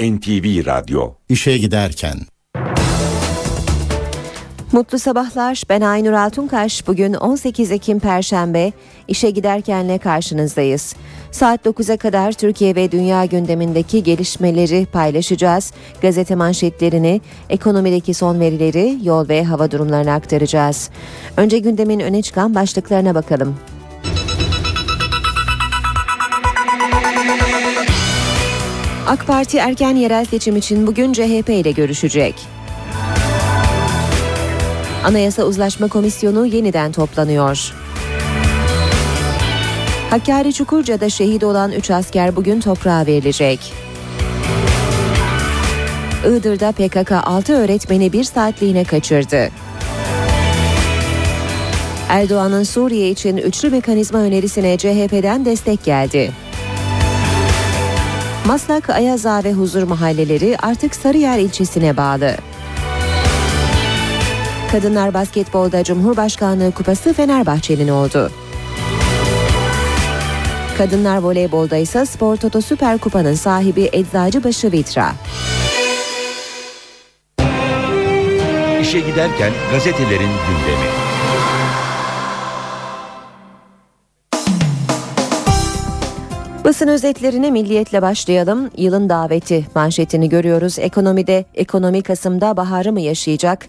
NTV Radyo İşe giderken Mutlu sabahlar. Ben Aynur Altunkaş. Bugün 18 Ekim Perşembe. İşe giderkenle karşınızdayız. Saat 9'a kadar Türkiye ve dünya gündemindeki gelişmeleri paylaşacağız. Gazete manşetlerini, ekonomideki son verileri, yol ve hava durumlarını aktaracağız. Önce gündemin öne çıkan başlıklarına bakalım. AK Parti erken yerel seçim için bugün CHP ile görüşecek. Anayasa Uzlaşma Komisyonu yeniden toplanıyor. Hakkari Çukurca'da şehit olan 3 asker bugün toprağa verilecek. Iğdır'da PKK 6 öğretmeni bir saatliğine kaçırdı. Erdoğan'ın Suriye için üçlü mekanizma önerisine CHP'den destek geldi. Maslak, Ayaza ve Huzur mahalleleri artık Sarıyer ilçesine bağlı. Kadınlar Basketbolda Cumhurbaşkanlığı Kupası Fenerbahçe'nin oldu. Kadınlar voleybolda ise Spor Toto Süper Kupa'nın sahibi Eczacıbaşı Vitra. İşe giderken gazetelerin gündemi. Basın özetlerine milliyetle başlayalım. Yılın daveti manşetini görüyoruz. Ekonomide, ekonomi Kasım'da baharı mı yaşayacak?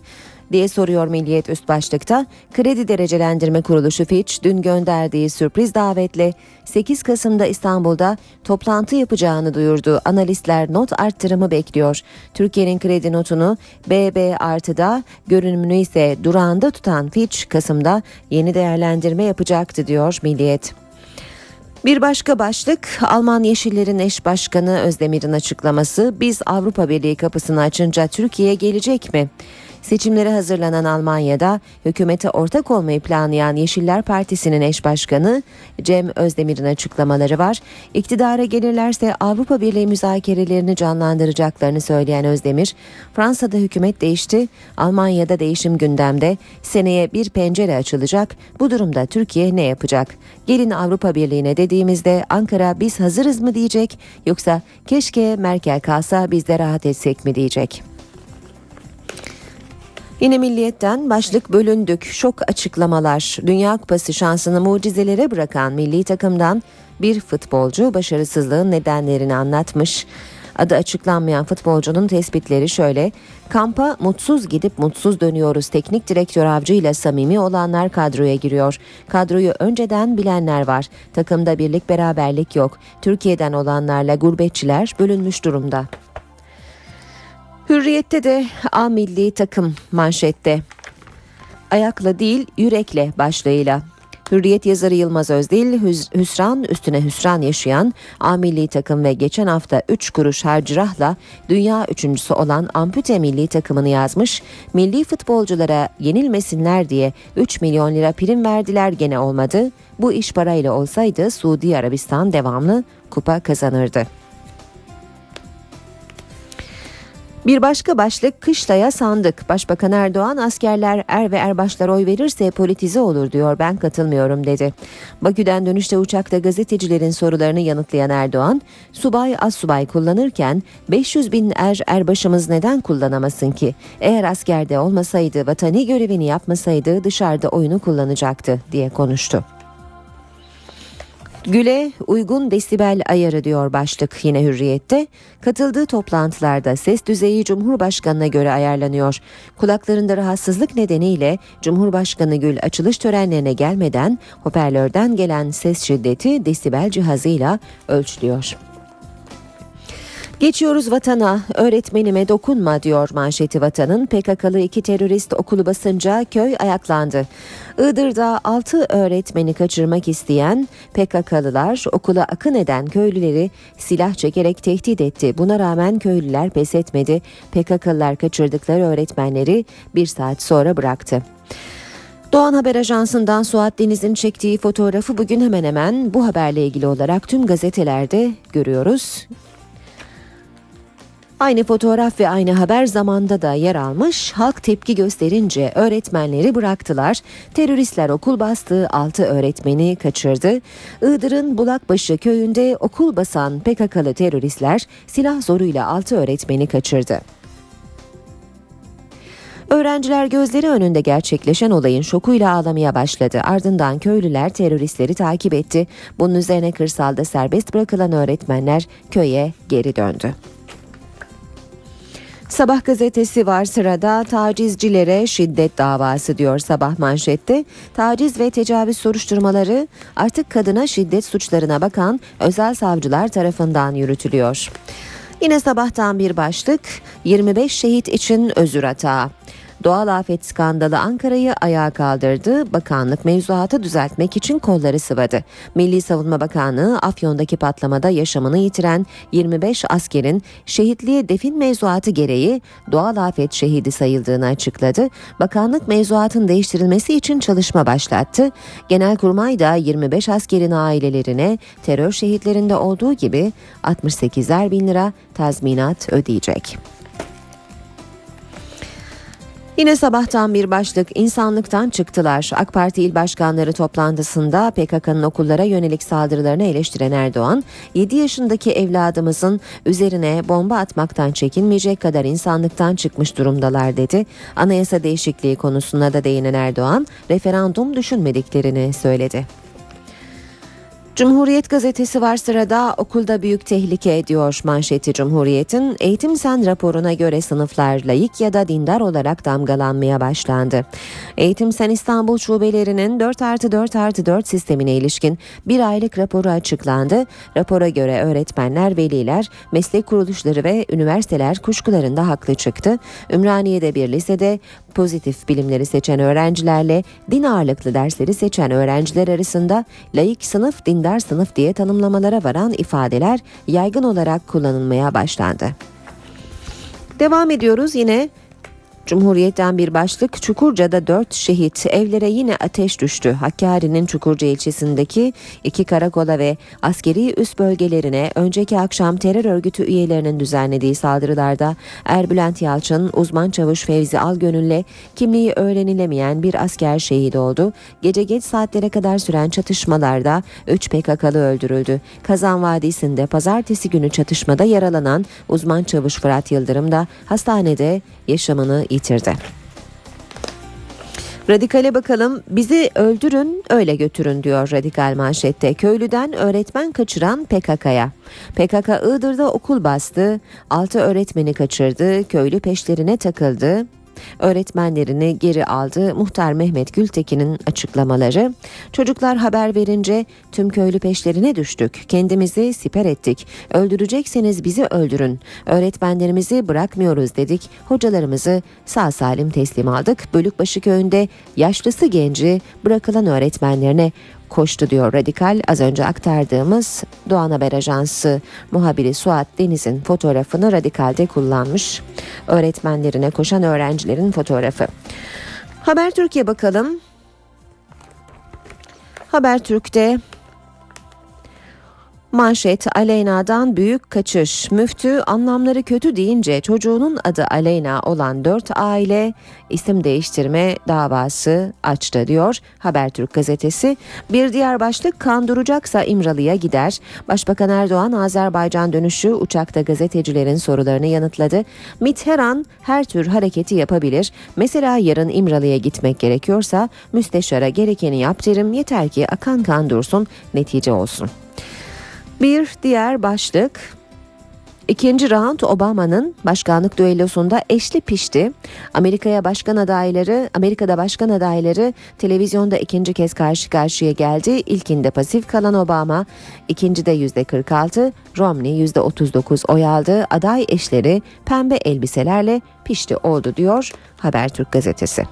diye soruyor Milliyet üst başlıkta. Kredi Derecelendirme Kuruluşu Fitch dün gönderdiği sürpriz davetle 8 Kasım'da İstanbul'da toplantı yapacağını duyurdu. Analistler not arttırımı bekliyor. Türkiye'nin kredi notunu BB artıda görünümünü ise durağında tutan Fitch Kasım'da yeni değerlendirme yapacaktı diyor Milliyet. Bir başka başlık Alman Yeşillerin eş başkanı Özdemir'in açıklaması biz Avrupa Birliği kapısını açınca Türkiye gelecek mi? Seçimlere hazırlanan Almanya'da hükümete ortak olmayı planlayan Yeşiller Partisi'nin eş başkanı Cem Özdemir'in açıklamaları var. İktidara gelirlerse Avrupa Birliği müzakerelerini canlandıracaklarını söyleyen Özdemir, Fransa'da hükümet değişti, Almanya'da değişim gündemde, seneye bir pencere açılacak, bu durumda Türkiye ne yapacak? Gelin Avrupa Birliği'ne dediğimizde Ankara biz hazırız mı diyecek yoksa keşke Merkel kalsa biz de rahat etsek mi diyecek? Yine milliyetten başlık bölündük. Şok açıklamalar. Dünya Kupası şansını mucizelere bırakan milli takımdan bir futbolcu başarısızlığın nedenlerini anlatmış. Adı açıklanmayan futbolcunun tespitleri şöyle. Kampa mutsuz gidip mutsuz dönüyoruz. Teknik direktör Avcı ile samimi olanlar kadroya giriyor. Kadroyu önceden bilenler var. Takımda birlik beraberlik yok. Türkiye'den olanlarla gurbetçiler bölünmüş durumda. Hürriyette de A milli takım manşette. Ayakla değil yürekle başlığıyla. Hürriyet yazarı Yılmaz Özdil, hüsran üstüne hüsran yaşayan A milli takım ve geçen hafta 3 kuruş harcırahla dünya üçüncüsü olan ampute milli takımını yazmış. Milli futbolculara yenilmesinler diye 3 milyon lira prim verdiler gene olmadı. Bu iş parayla olsaydı Suudi Arabistan devamlı kupa kazanırdı. Bir başka başlık kışlaya sandık. Başbakan Erdoğan askerler er ve erbaşlar oy verirse politize olur diyor ben katılmıyorum dedi. Bakü'den dönüşte uçakta gazetecilerin sorularını yanıtlayan Erdoğan subay az subay kullanırken 500 bin er erbaşımız neden kullanamasın ki? Eğer askerde olmasaydı vatani görevini yapmasaydı dışarıda oyunu kullanacaktı diye konuştu. Güle uygun desibel ayarı diyor başlık yine hürriyette. Katıldığı toplantılarda ses düzeyi Cumhurbaşkanı'na göre ayarlanıyor. Kulaklarında rahatsızlık nedeniyle Cumhurbaşkanı Gül açılış törenlerine gelmeden hoparlörden gelen ses şiddeti desibel cihazıyla ölçülüyor. Geçiyoruz vatana, öğretmenime dokunma diyor manşeti vatanın. PKK'lı iki terörist okulu basınca köy ayaklandı. Iğdır'da 6 öğretmeni kaçırmak isteyen PKK'lılar okula akın eden köylüleri silah çekerek tehdit etti. Buna rağmen köylüler pes etmedi. PKK'lılar kaçırdıkları öğretmenleri bir saat sonra bıraktı. Doğan Haber Ajansı'ndan Suat Deniz'in çektiği fotoğrafı bugün hemen hemen bu haberle ilgili olarak tüm gazetelerde görüyoruz. Aynı fotoğraf ve aynı haber zamanda da yer almış. Halk tepki gösterince öğretmenleri bıraktılar. Teröristler okul bastı, 6 öğretmeni kaçırdı. Iğdır'ın Bulakbaşı köyünde okul basan PKK'lı teröristler silah zoruyla 6 öğretmeni kaçırdı. Öğrenciler gözleri önünde gerçekleşen olayın şokuyla ağlamaya başladı. Ardından köylüler teröristleri takip etti. Bunun üzerine kırsalda serbest bırakılan öğretmenler köye geri döndü. Sabah gazetesi var sırada tacizcilere şiddet davası diyor sabah manşette. Taciz ve tecavüz soruşturmaları artık kadına şiddet suçlarına bakan özel savcılar tarafından yürütülüyor. Yine sabahtan bir başlık 25 şehit için özür hata. Doğal afet skandalı Ankara'yı ayağa kaldırdı. Bakanlık mevzuatı düzeltmek için kolları sıvadı. Milli Savunma Bakanlığı Afyon'daki patlamada yaşamını yitiren 25 askerin şehitliğe defin mevzuatı gereği doğal afet şehidi sayıldığını açıkladı. Bakanlık mevzuatın değiştirilmesi için çalışma başlattı. Genelkurmay da 25 askerin ailelerine terör şehitlerinde olduğu gibi 68'er bin lira tazminat ödeyecek. Yine sabahtan bir başlık insanlıktan çıktılar. AK Parti il başkanları toplantısında PKK'nın okullara yönelik saldırılarını eleştiren Erdoğan, 7 yaşındaki evladımızın üzerine bomba atmaktan çekinmeyecek kadar insanlıktan çıkmış durumdalar dedi. Anayasa değişikliği konusuna da değinen Erdoğan, referandum düşünmediklerini söyledi. Cumhuriyet gazetesi var sırada okulda büyük tehlike ediyor manşeti Cumhuriyet'in Eğitim Sen raporuna göre sınıflar layık ya da dindar olarak damgalanmaya başlandı. Eğitim Sen İstanbul şubelerinin 4 artı 4 artı 4 sistemine ilişkin bir aylık raporu açıklandı. Rapora göre öğretmenler, veliler, meslek kuruluşları ve üniversiteler kuşkularında haklı çıktı. Ümraniye'de bir lisede pozitif bilimleri seçen öğrencilerle din ağırlıklı dersleri seçen öğrenciler arasında layık sınıf, dindar sınıf diye tanımlamalara varan ifadeler yaygın olarak kullanılmaya başlandı. Devam ediyoruz yine Cumhuriyet'ten bir başlık Çukurca'da 4 şehit evlere yine ateş düştü. Hakkari'nin Çukurca ilçesindeki iki karakola ve askeri üst bölgelerine önceki akşam terör örgütü üyelerinin düzenlediği saldırılarda Erbülent Yalçın, uzman çavuş Fevzi Algönül'le kimliği öğrenilemeyen bir asker şehit oldu. Gece geç saatlere kadar süren çatışmalarda 3 PKK'lı öldürüldü. Kazan Vadisi'nde pazartesi günü çatışmada yaralanan uzman çavuş Fırat Yıldırım da hastanede yaşamını yitirdi. Radikale bakalım bizi öldürün öyle götürün diyor radikal manşette. Köylüden öğretmen kaçıran PKK'ya. PKK Iğdır'da okul bastı, 6 öğretmeni kaçırdı, köylü peşlerine takıldı öğretmenlerini geri aldı. Muhtar Mehmet Gültekin'in açıklamaları. Çocuklar haber verince tüm köylü peşlerine düştük. Kendimizi siper ettik. Öldürecekseniz bizi öldürün. Öğretmenlerimizi bırakmıyoruz dedik. Hocalarımızı sağ salim teslim aldık. Bölükbaşı köyünde yaşlısı genci bırakılan öğretmenlerine koştu diyor Radikal. Az önce aktardığımız Doğan Haber Ajansı muhabiri Suat Deniz'in fotoğrafını Radikal'de kullanmış. Öğretmenlerine koşan öğrencilerin fotoğrafı. Haber Türkiye bakalım. Haber Türk'te Manşet Aleyna'dan büyük kaçış. Müftü anlamları kötü deyince çocuğunun adı Aleyna olan dört aile isim değiştirme davası açtı diyor Habertürk gazetesi. Bir diğer başlık kan duracaksa İmralı'ya gider. Başbakan Erdoğan Azerbaycan dönüşü uçakta gazetecilerin sorularını yanıtladı. MİT her an her tür hareketi yapabilir. Mesela yarın İmralı'ya gitmek gerekiyorsa müsteşara gerekeni yap derim yeter ki akan kan dursun netice olsun. Bir diğer başlık İkinci round Obama'nın başkanlık düellosunda eşli pişti. Amerika'ya başkan adayları, Amerika'da başkan adayları televizyonda ikinci kez karşı karşıya geldi. İlkinde pasif kalan Obama, ikincide yüzde 46, Romney yüzde 39 oy aldı. Aday eşleri pembe elbiselerle pişti oldu diyor Habertürk gazetesi.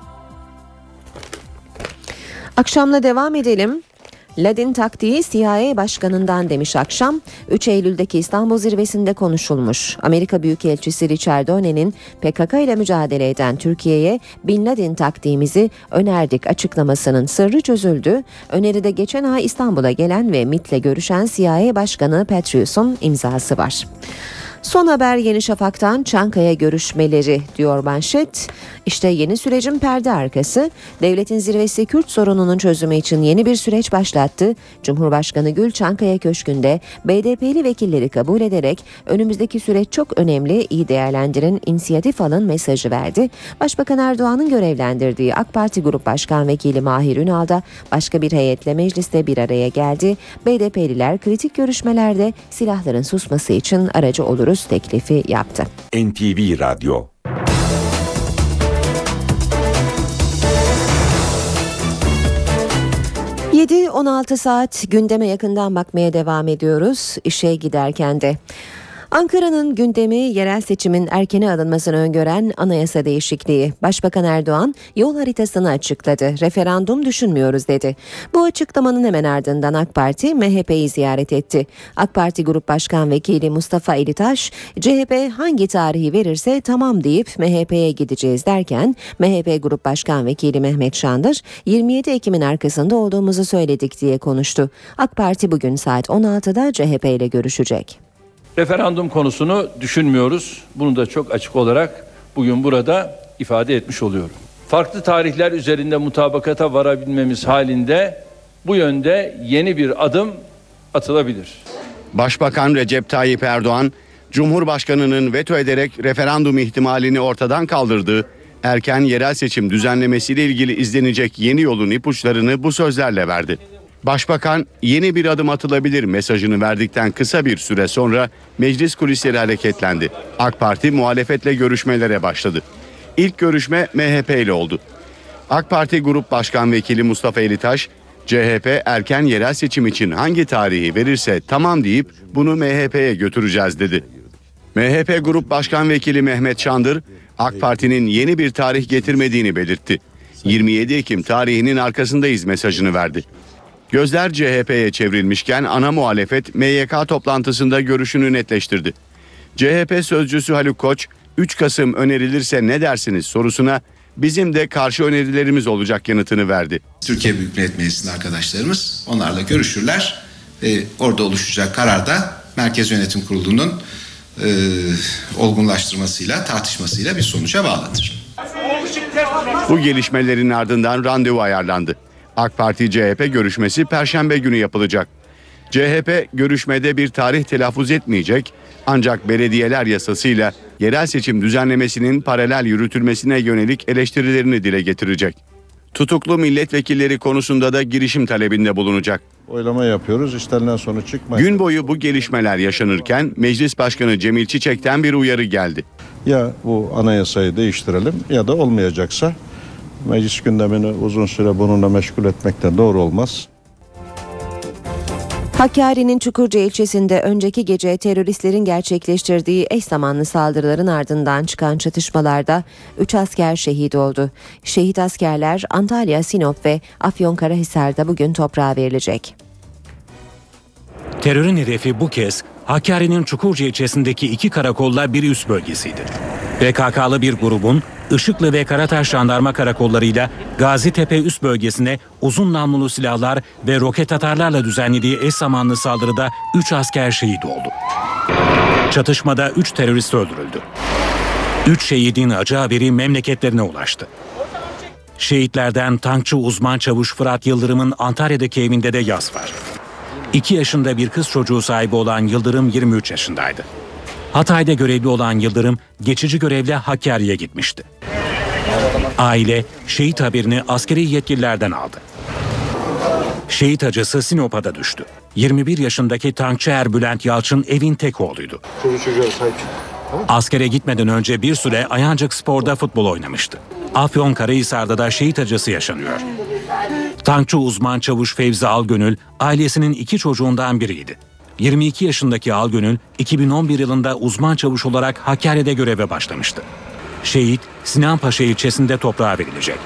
Akşamla devam edelim. Ladin taktiği CIA başkanından demiş akşam 3 Eylül'deki İstanbul zirvesinde konuşulmuş. Amerika Büyükelçisi Richard Donne'nin PKK ile mücadele eden Türkiye'ye Bin Laden taktiğimizi önerdik açıklamasının sırrı çözüldü. Öneride geçen ay İstanbul'a gelen ve MIT'le görüşen CIA Başkanı Petrius'un imzası var. Son haber Yeni Şafak'tan Çankaya görüşmeleri diyor manşet. İşte yeni sürecin perde arkası. Devletin zirvesi Kürt sorununun çözümü için yeni bir süreç başlattı. Cumhurbaşkanı Gül Çankaya Köşkü'nde BDP'li vekilleri kabul ederek önümüzdeki süreç çok önemli, iyi değerlendirin, inisiyatif alın mesajı verdi. Başbakan Erdoğan'ın görevlendirdiği AK Parti Grup Başkan Vekili Mahir Ünal da başka bir heyetle mecliste bir araya geldi. BDP'liler kritik görüşmelerde silahların susması için aracı oluruz teklifi yaptı. NTV Radyo ...7-16 saat gündeme yakından bakmaya devam ediyoruz işe giderken de. Ankara'nın gündemi yerel seçimin erkene alınmasını öngören anayasa değişikliği. Başbakan Erdoğan yol haritasını açıkladı. Referandum düşünmüyoruz dedi. Bu açıklamanın hemen ardından AK Parti MHP'yi ziyaret etti. AK Parti Grup Başkan Vekili Mustafa Elitaş, CHP hangi tarihi verirse tamam deyip MHP'ye gideceğiz derken MHP Grup Başkan Vekili Mehmet Şandır 27 Ekim'in arkasında olduğumuzu söyledik diye konuştu. AK Parti bugün saat 16'da CHP ile görüşecek. Referandum konusunu düşünmüyoruz. Bunu da çok açık olarak bugün burada ifade etmiş oluyorum. Farklı tarihler üzerinde mutabakata varabilmemiz halinde bu yönde yeni bir adım atılabilir. Başbakan Recep Tayyip Erdoğan, Cumhurbaşkanı'nın veto ederek referandum ihtimalini ortadan kaldırdığı erken yerel seçim düzenlemesiyle ilgili izlenecek yeni yolun ipuçlarını bu sözlerle verdi. Başbakan yeni bir adım atılabilir mesajını verdikten kısa bir süre sonra meclis kulisleri hareketlendi. AK Parti muhalefetle görüşmelere başladı. İlk görüşme MHP ile oldu. AK Parti Grup Başkan Vekili Mustafa Elitaş, CHP erken yerel seçim için hangi tarihi verirse tamam deyip bunu MHP'ye götüreceğiz dedi. MHP Grup Başkan Vekili Mehmet Çandır, AK Parti'nin yeni bir tarih getirmediğini belirtti. 27 Ekim tarihinin arkasındayız mesajını verdi. Gözler CHP'ye çevrilmişken ana muhalefet MYK toplantısında görüşünü netleştirdi. CHP sözcüsü Haluk Koç, 3 Kasım önerilirse ne dersiniz sorusuna bizim de karşı önerilerimiz olacak yanıtını verdi. Türkiye Büyük Millet Meclisi'nin arkadaşlarımız onlarla görüşürler ve orada oluşacak karar da Merkez Yönetim Kurulu'nun e, olgunlaştırmasıyla, tartışmasıyla bir sonuca bağlanır. Bu gelişmelerin ardından randevu ayarlandı. AK Parti CHP görüşmesi perşembe günü yapılacak. CHP görüşmede bir tarih telaffuz etmeyecek ancak belediyeler yasasıyla yerel seçim düzenlemesinin paralel yürütülmesine yönelik eleştirilerini dile getirecek. Tutuklu milletvekilleri konusunda da girişim talebinde bulunacak. Oylama yapıyoruz. İstenilen sonuç çıkmayın. Gün boyu bu gelişmeler yaşanırken Meclis Başkanı Cemil Çiçek'ten bir uyarı geldi. Ya bu anayasayı değiştirelim ya da olmayacaksa meclis gündemini uzun süre bununla meşgul etmek de doğru olmaz. Hakkari'nin Çukurca ilçesinde önceki gece teröristlerin gerçekleştirdiği eş zamanlı saldırıların ardından çıkan çatışmalarda 3 asker şehit oldu. Şehit askerler Antalya, Sinop ve Afyonkarahisar'da bugün toprağa verilecek. Terörün hedefi bu kez Hakkari'nin Çukurca ilçesindeki iki karakolla bir üst bölgesiydi. PKK'lı bir grubun Işıklı ve Karataş jandarma karakollarıyla Gazitepe üst bölgesine uzun namlulu silahlar ve roket atarlarla düzenlediği eş zamanlı saldırıda 3 asker şehit oldu. Çatışmada 3 terörist öldürüldü. 3 şehidin acı haberi memleketlerine ulaştı. Şehitlerden tankçı uzman çavuş Fırat Yıldırım'ın Antalya'daki evinde de yaz var. 2 yaşında bir kız çocuğu sahibi olan Yıldırım 23 yaşındaydı. Hatay'da görevli olan Yıldırım geçici görevle Hakkari'ye gitmişti. Aile şehit haberini askeri yetkililerden aldı. Şehit acısı Sinop'a da düştü. 21 yaşındaki tankçı Erbülent Yalçın evin tek oğluydu. Askere gitmeden önce bir süre Ayancık Spor'da futbol oynamıştı. Afyon Karahisar'da da şehit acısı yaşanıyor. Tankçı uzman çavuş Fevzi Algönül ailesinin iki çocuğundan biriydi. 22 yaşındaki Algönül 2011 yılında uzman çavuş olarak Hakkari'de göreve başlamıştı. Şehit Sinanpaşa ilçesinde toprağa verilecek.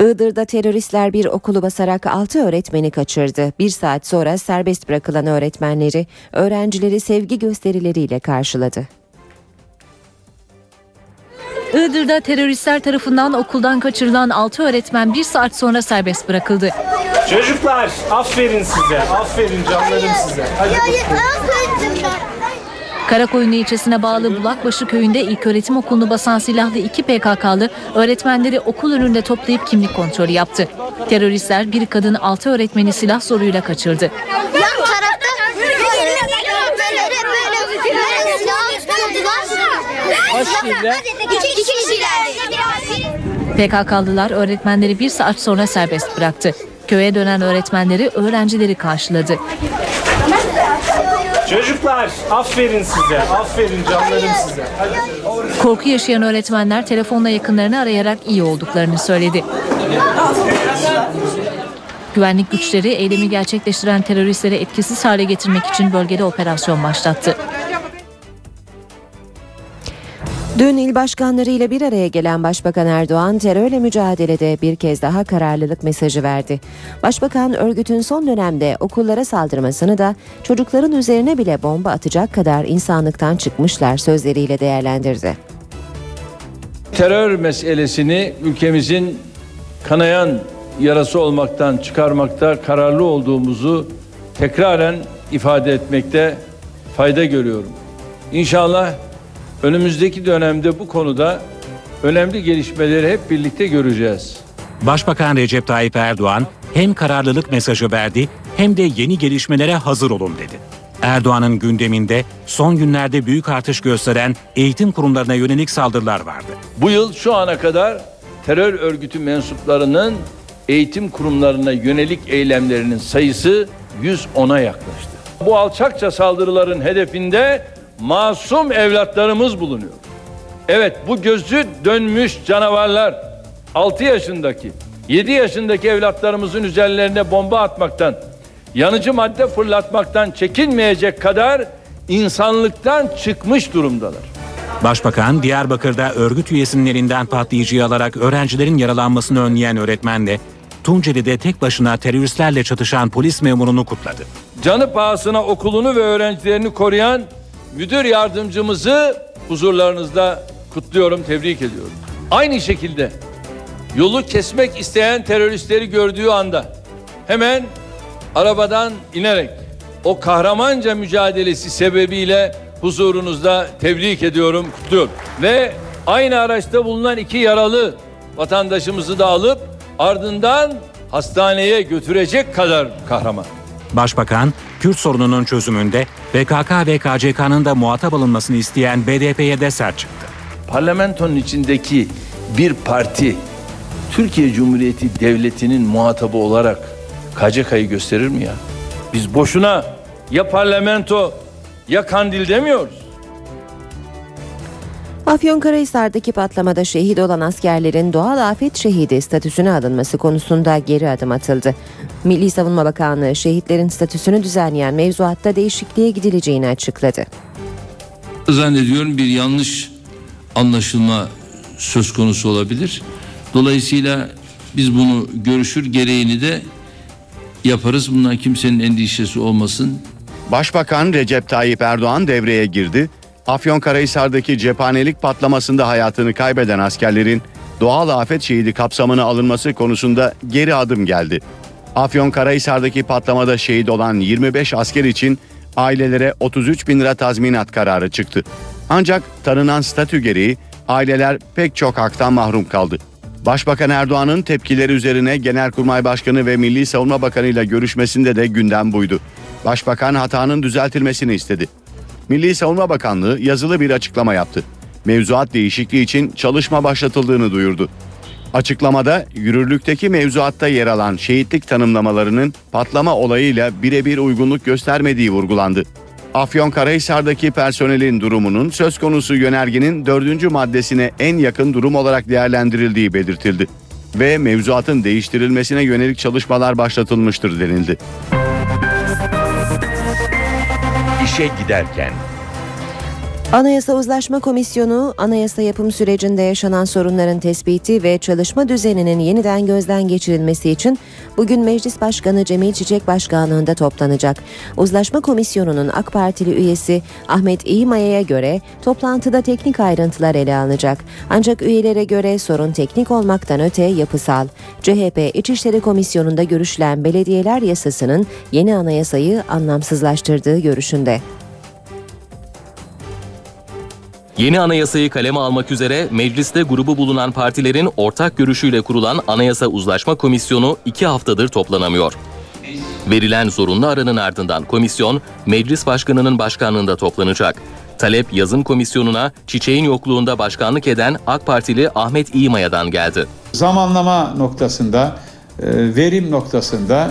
Iğdır'da teröristler bir okulu basarak 6 öğretmeni kaçırdı. Bir saat sonra serbest bırakılan öğretmenleri öğrencileri sevgi gösterileriyle karşıladı. Iğdır'da teröristler tarafından okuldan kaçırılan 6 öğretmen bir saat sonra serbest bırakıldı. Çocuklar aferin size. Aferin canlarım size. Hadi bakalım. Karakoyun ilçesine bağlı Bulakbaşı köyünde ilköğretim okulunu basan silahlı iki PKK'lı öğretmenleri okul önünde toplayıp kimlik kontrolü yaptı. Teröristler bir kadın altı öğretmeni silah zoruyla kaçırdı. Yan tarafta böyle böyle böyle böyle silah tutuldular. Kaç kişiler? İki, kişilerdi. PKK'lılar öğretmenleri bir saat sonra serbest bıraktı. Köye dönen öğretmenleri öğrencileri karşıladı. Çocuklar aferin size. Aferin canlarım size. Hadi. Korku yaşayan öğretmenler telefonla yakınlarını arayarak iyi olduklarını söyledi. Güvenlik güçleri eylemi gerçekleştiren teröristleri etkisiz hale getirmek için bölgede operasyon başlattı. Dün il başkanları ile bir araya gelen Başbakan Erdoğan terörle mücadelede bir kez daha kararlılık mesajı verdi. Başbakan örgütün son dönemde okullara saldırmasını da çocukların üzerine bile bomba atacak kadar insanlıktan çıkmışlar sözleriyle değerlendirdi. Terör meselesini ülkemizin kanayan yarası olmaktan çıkarmakta kararlı olduğumuzu tekraren ifade etmekte fayda görüyorum. İnşallah önümüzdeki dönemde bu konuda önemli gelişmeleri hep birlikte göreceğiz. Başbakan Recep Tayyip Erdoğan hem kararlılık mesajı verdi hem de yeni gelişmelere hazır olun dedi. Erdoğan'ın gündeminde son günlerde büyük artış gösteren eğitim kurumlarına yönelik saldırılar vardı. Bu yıl şu ana kadar terör örgütü mensuplarının eğitim kurumlarına yönelik eylemlerinin sayısı 110'a yaklaştı. Bu alçakça saldırıların hedefinde masum evlatlarımız bulunuyor. Evet bu gözü dönmüş canavarlar 6 yaşındaki 7 yaşındaki evlatlarımızın üzerlerine bomba atmaktan yanıcı madde fırlatmaktan çekinmeyecek kadar insanlıktan çıkmış durumdalar. Başbakan Diyarbakır'da örgüt üyesinin elinden patlayıcıyı alarak öğrencilerin yaralanmasını önleyen öğretmenle Tunceli'de tek başına teröristlerle çatışan polis memurunu kutladı. Canı pahasına okulunu ve öğrencilerini koruyan müdür yardımcımızı huzurlarınızda kutluyorum, tebrik ediyorum. Aynı şekilde yolu kesmek isteyen teröristleri gördüğü anda hemen arabadan inerek o kahramanca mücadelesi sebebiyle huzurunuzda tebrik ediyorum, kutluyorum. Ve aynı araçta bulunan iki yaralı vatandaşımızı da alıp ardından hastaneye götürecek kadar kahraman. Başbakan, Kürt sorununun çözümünde PKK ve KCK'nın da muhatap alınmasını isteyen BDP'ye de sert çıktı. Parlamentonun içindeki bir parti Türkiye Cumhuriyeti Devleti'nin muhatabı olarak KCK'yı gösterir mi ya? Biz boşuna ya parlamento ya kandil demiyoruz. Afyonkarahisar'daki patlamada şehit olan askerlerin doğal afet şehidi statüsüne alınması konusunda geri adım atıldı. Milli Savunma Bakanlığı şehitlerin statüsünü düzenleyen mevzuatta değişikliğe gidileceğini açıkladı. Zannediyorum bir yanlış anlaşılma söz konusu olabilir. Dolayısıyla biz bunu görüşür gereğini de yaparız. Bundan kimsenin endişesi olmasın. Başbakan Recep Tayyip Erdoğan devreye girdi. Afyonkarahisar'daki cephanelik patlamasında hayatını kaybeden askerlerin doğal afet şehidi kapsamına alınması konusunda geri adım geldi. Afyonkarahisar'daki patlamada şehit olan 25 asker için ailelere 33 bin lira tazminat kararı çıktı. Ancak tanınan statü gereği aileler pek çok haktan mahrum kaldı. Başbakan Erdoğan'ın tepkileri üzerine Genelkurmay Başkanı ve Milli Savunma Bakanı ile görüşmesinde de gündem buydu. Başbakan hatanın düzeltilmesini istedi. Milli Savunma Bakanlığı yazılı bir açıklama yaptı. Mevzuat değişikliği için çalışma başlatıldığını duyurdu. Açıklamada yürürlükteki mevzuatta yer alan şehitlik tanımlamalarının patlama olayıyla birebir uygunluk göstermediği vurgulandı. Afyonkarahisar'daki personelin durumunun söz konusu yönergenin dördüncü maddesine en yakın durum olarak değerlendirildiği belirtildi ve mevzuatın değiştirilmesine yönelik çalışmalar başlatılmıştır denildi. İşe giderken Anayasa Uzlaşma Komisyonu, anayasa yapım sürecinde yaşanan sorunların tespiti ve çalışma düzeninin yeniden gözden geçirilmesi için bugün Meclis Başkanı Cemil Çiçek Başkanlığında toplanacak. Uzlaşma Komisyonu'nun AK Partili üyesi Ahmet İyimaya'ya göre toplantıda teknik ayrıntılar ele alınacak. Ancak üyelere göre sorun teknik olmaktan öte yapısal. CHP İçişleri Komisyonu'nda görüşülen belediyeler yasasının yeni anayasayı anlamsızlaştırdığı görüşünde. Yeni anayasayı kaleme almak üzere mecliste grubu bulunan partilerin ortak görüşüyle kurulan Anayasa Uzlaşma Komisyonu iki haftadır toplanamıyor. Verilen zorunlu aranın ardından komisyon meclis başkanının başkanlığında toplanacak. Talep yazım komisyonuna çiçeğin yokluğunda başkanlık eden AK Partili Ahmet İmaya'dan geldi. Zamanlama noktasında, e, verim noktasında,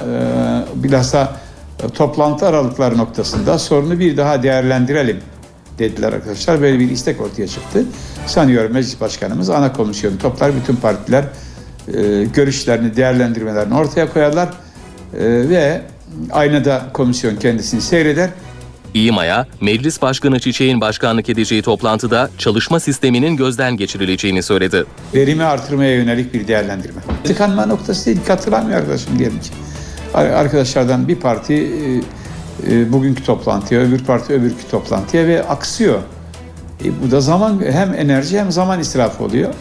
e, bilhassa e, toplantı aralıkları noktasında sorunu bir daha değerlendirelim dediler arkadaşlar. Böyle bir istek ortaya çıktı. Sanıyorum Meclis Başkanımız ana komisyonu toplar, bütün partiler e, görüşlerini, değerlendirmelerini ortaya koyarlar e, ve aynada komisyon kendisini seyreder. İmaya, Meclis Başkanı Çiçek'in başkanlık edeceği toplantıda çalışma sisteminin gözden geçirileceğini söyledi. Verimi artırmaya yönelik bir değerlendirme. Tıkanma noktası değil, katılamıyor arkadaşım diyelim ki. Ar- Arkadaşlardan bir parti e, e, bugünkü toplantıya, öbür parti öbürkü toplantıya ve aksıyor. E, bu da zaman hem enerji hem zaman israfı oluyor.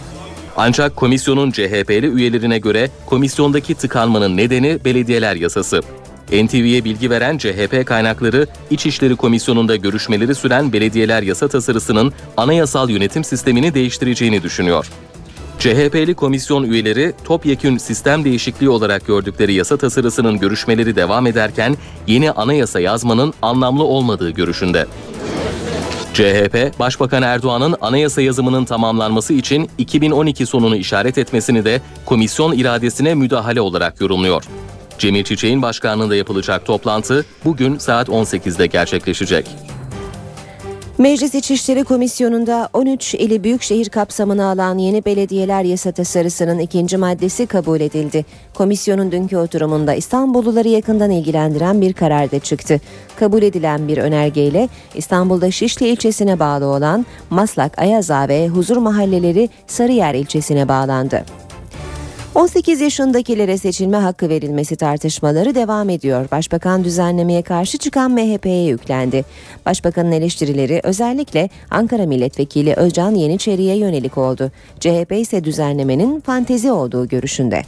Ancak komisyonun CHP'li üyelerine göre komisyondaki tıkanmanın nedeni belediyeler yasası. NTV'ye bilgi veren CHP kaynakları İçişleri Komisyonu'nda görüşmeleri süren belediyeler yasa tasarısının anayasal yönetim sistemini değiştireceğini düşünüyor. CHP'li komisyon üyeleri topyekün sistem değişikliği olarak gördükleri yasa tasarısının görüşmeleri devam ederken yeni anayasa yazmanın anlamlı olmadığı görüşünde. CHP, Başbakan Erdoğan'ın anayasa yazımının tamamlanması için 2012 sonunu işaret etmesini de komisyon iradesine müdahale olarak yorumluyor. Cemil Çiçek'in başkanlığında yapılacak toplantı bugün saat 18'de gerçekleşecek. Meclis İçişleri Komisyonu'nda 13 ili büyükşehir kapsamına alan yeni belediyeler yasa tasarısının ikinci maddesi kabul edildi. Komisyonun dünkü oturumunda İstanbulluları yakından ilgilendiren bir karar da çıktı. Kabul edilen bir önergeyle İstanbul'da Şişli ilçesine bağlı olan Maslak, Ayaza ve Huzur mahalleleri Sarıyer ilçesine bağlandı. 18 yaşındakilere seçilme hakkı verilmesi tartışmaları devam ediyor. Başbakan düzenlemeye karşı çıkan MHP'ye yüklendi. Başbakanın eleştirileri özellikle Ankara Milletvekili Özcan Yeniçeri'ye yönelik oldu. CHP ise düzenlemenin fantezi olduğu görüşünde.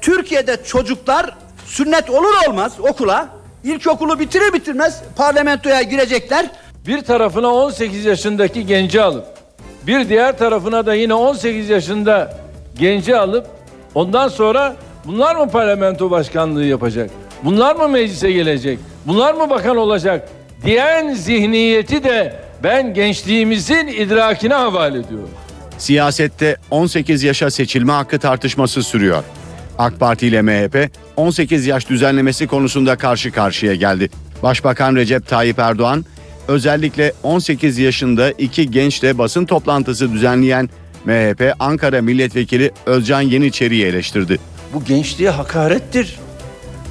Türkiye'de çocuklar sünnet olur olmaz okula ilkokulu bitirir bitirmez parlamentoya girecekler. Bir tarafına 18 yaşındaki genci alıp bir diğer tarafına da yine 18 yaşında genci alıp ondan sonra bunlar mı parlamento başkanlığı yapacak? Bunlar mı meclise gelecek? Bunlar mı bakan olacak? Diyen zihniyeti de ben gençliğimizin idrakine havale ediyorum. Siyasette 18 yaşa seçilme hakkı tartışması sürüyor. AK Parti ile MHP 18 yaş düzenlemesi konusunda karşı karşıya geldi. Başbakan Recep Tayyip Erdoğan özellikle 18 yaşında iki gençle basın toplantısı düzenleyen MHP Ankara Milletvekili Özcan Yeniçeri'yi eleştirdi. Bu gençliğe hakarettir.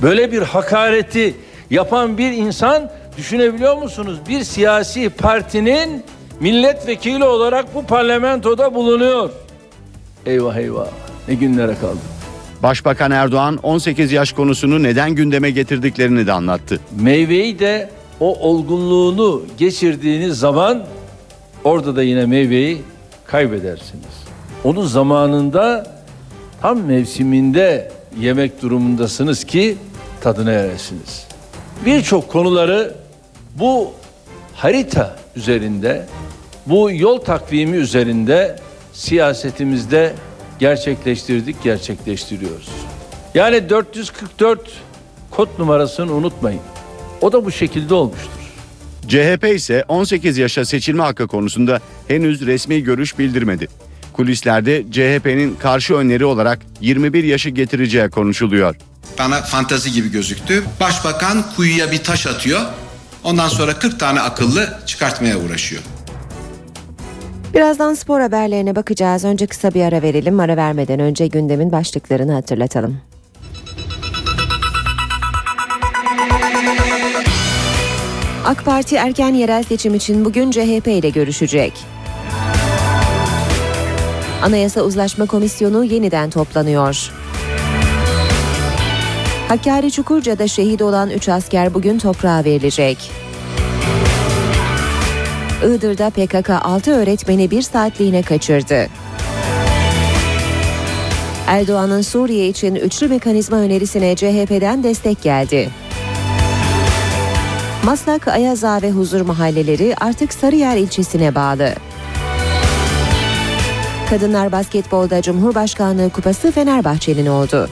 Böyle bir hakareti yapan bir insan düşünebiliyor musunuz? Bir siyasi partinin milletvekili olarak bu parlamentoda bulunuyor. Eyvah eyvah ne günlere kaldı. Başbakan Erdoğan 18 yaş konusunu neden gündeme getirdiklerini de anlattı. Meyveyi de o olgunluğunu geçirdiğiniz zaman orada da yine meyveyi kaybedersiniz. Onu zamanında tam mevsiminde yemek durumundasınız ki tadına eresiniz. Birçok konuları bu harita üzerinde, bu yol takvimi üzerinde siyasetimizde gerçekleştirdik, gerçekleştiriyoruz. Yani 444 kod numarasını unutmayın. O da bu şekilde olmuştur. CHP ise 18 yaşa seçilme hakkı konusunda henüz resmi görüş bildirmedi. Kulislerde CHP'nin karşı öneri olarak 21 yaşı getireceği konuşuluyor. Bana fantazi gibi gözüktü. Başbakan kuyuya bir taş atıyor. Ondan sonra 40 tane akıllı çıkartmaya uğraşıyor. Birazdan spor haberlerine bakacağız. Önce kısa bir ara verelim. Ara vermeden önce gündemin başlıklarını hatırlatalım. AK Parti erken yerel seçim için bugün CHP ile görüşecek. Anayasa Uzlaşma Komisyonu yeniden toplanıyor. Hakkari Çukurca'da şehit olan 3 asker bugün toprağa verilecek. Iğdır'da PKK 6 öğretmeni bir saatliğine kaçırdı. Erdoğan'ın Suriye için üçlü mekanizma önerisine CHP'den destek geldi. Maslak, Ayaza ve Huzur mahalleleri artık Sarıyer ilçesine bağlı. Kadınlar basketbolda Cumhurbaşkanlığı Kupası Fenerbahçe'nin oldu.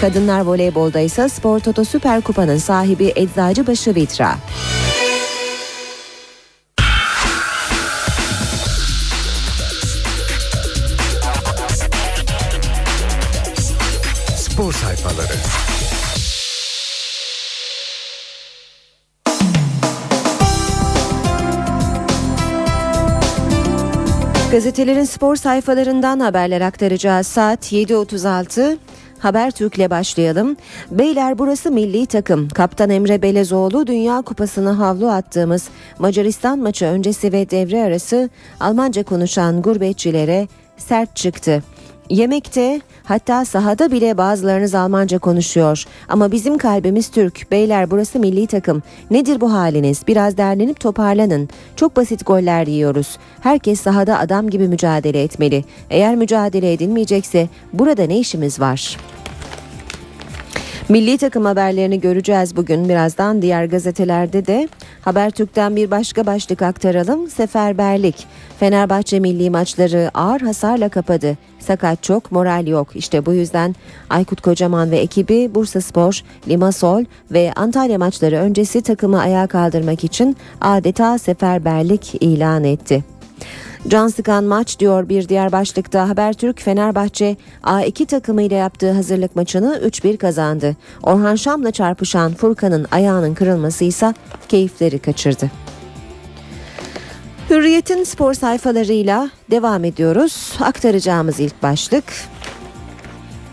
Kadınlar voleybolda ise Spor Toto Süper Kupa'nın sahibi Eczacıbaşı Vitra. Spor sayfaları. Gazetelerin spor sayfalarından haberler aktaracağız. Saat 7.36. Habertürk'le başlayalım. Beyler burası milli takım. Kaptan Emre Belezoğlu Dünya Kupası'na havlu attığımız Macaristan maçı öncesi ve devre arası Almanca konuşan gurbetçilere sert çıktı. Yemekte hatta sahada bile bazılarınız Almanca konuşuyor. Ama bizim kalbimiz Türk. Beyler burası milli takım. Nedir bu haliniz? Biraz derlenip toparlanın. Çok basit goller yiyoruz. Herkes sahada adam gibi mücadele etmeli. Eğer mücadele edilmeyecekse burada ne işimiz var? Milli takım haberlerini göreceğiz bugün birazdan diğer gazetelerde de. Habertürk'ten bir başka başlık aktaralım. Seferberlik. Fenerbahçe milli maçları ağır hasarla kapadı. Sakat çok, moral yok. İşte bu yüzden Aykut Kocaman ve ekibi Bursa Spor, Limasol ve Antalya maçları öncesi takımı ayağa kaldırmak için adeta seferberlik ilan etti. Can sıkan maç diyor bir diğer başlıkta Habertürk Fenerbahçe A2 takımıyla yaptığı hazırlık maçını 3-1 kazandı. Orhan Şam'la çarpışan Furkan'ın ayağının kırılması ise keyifleri kaçırdı. Hürriyet'in spor sayfalarıyla devam ediyoruz. Aktaracağımız ilk başlık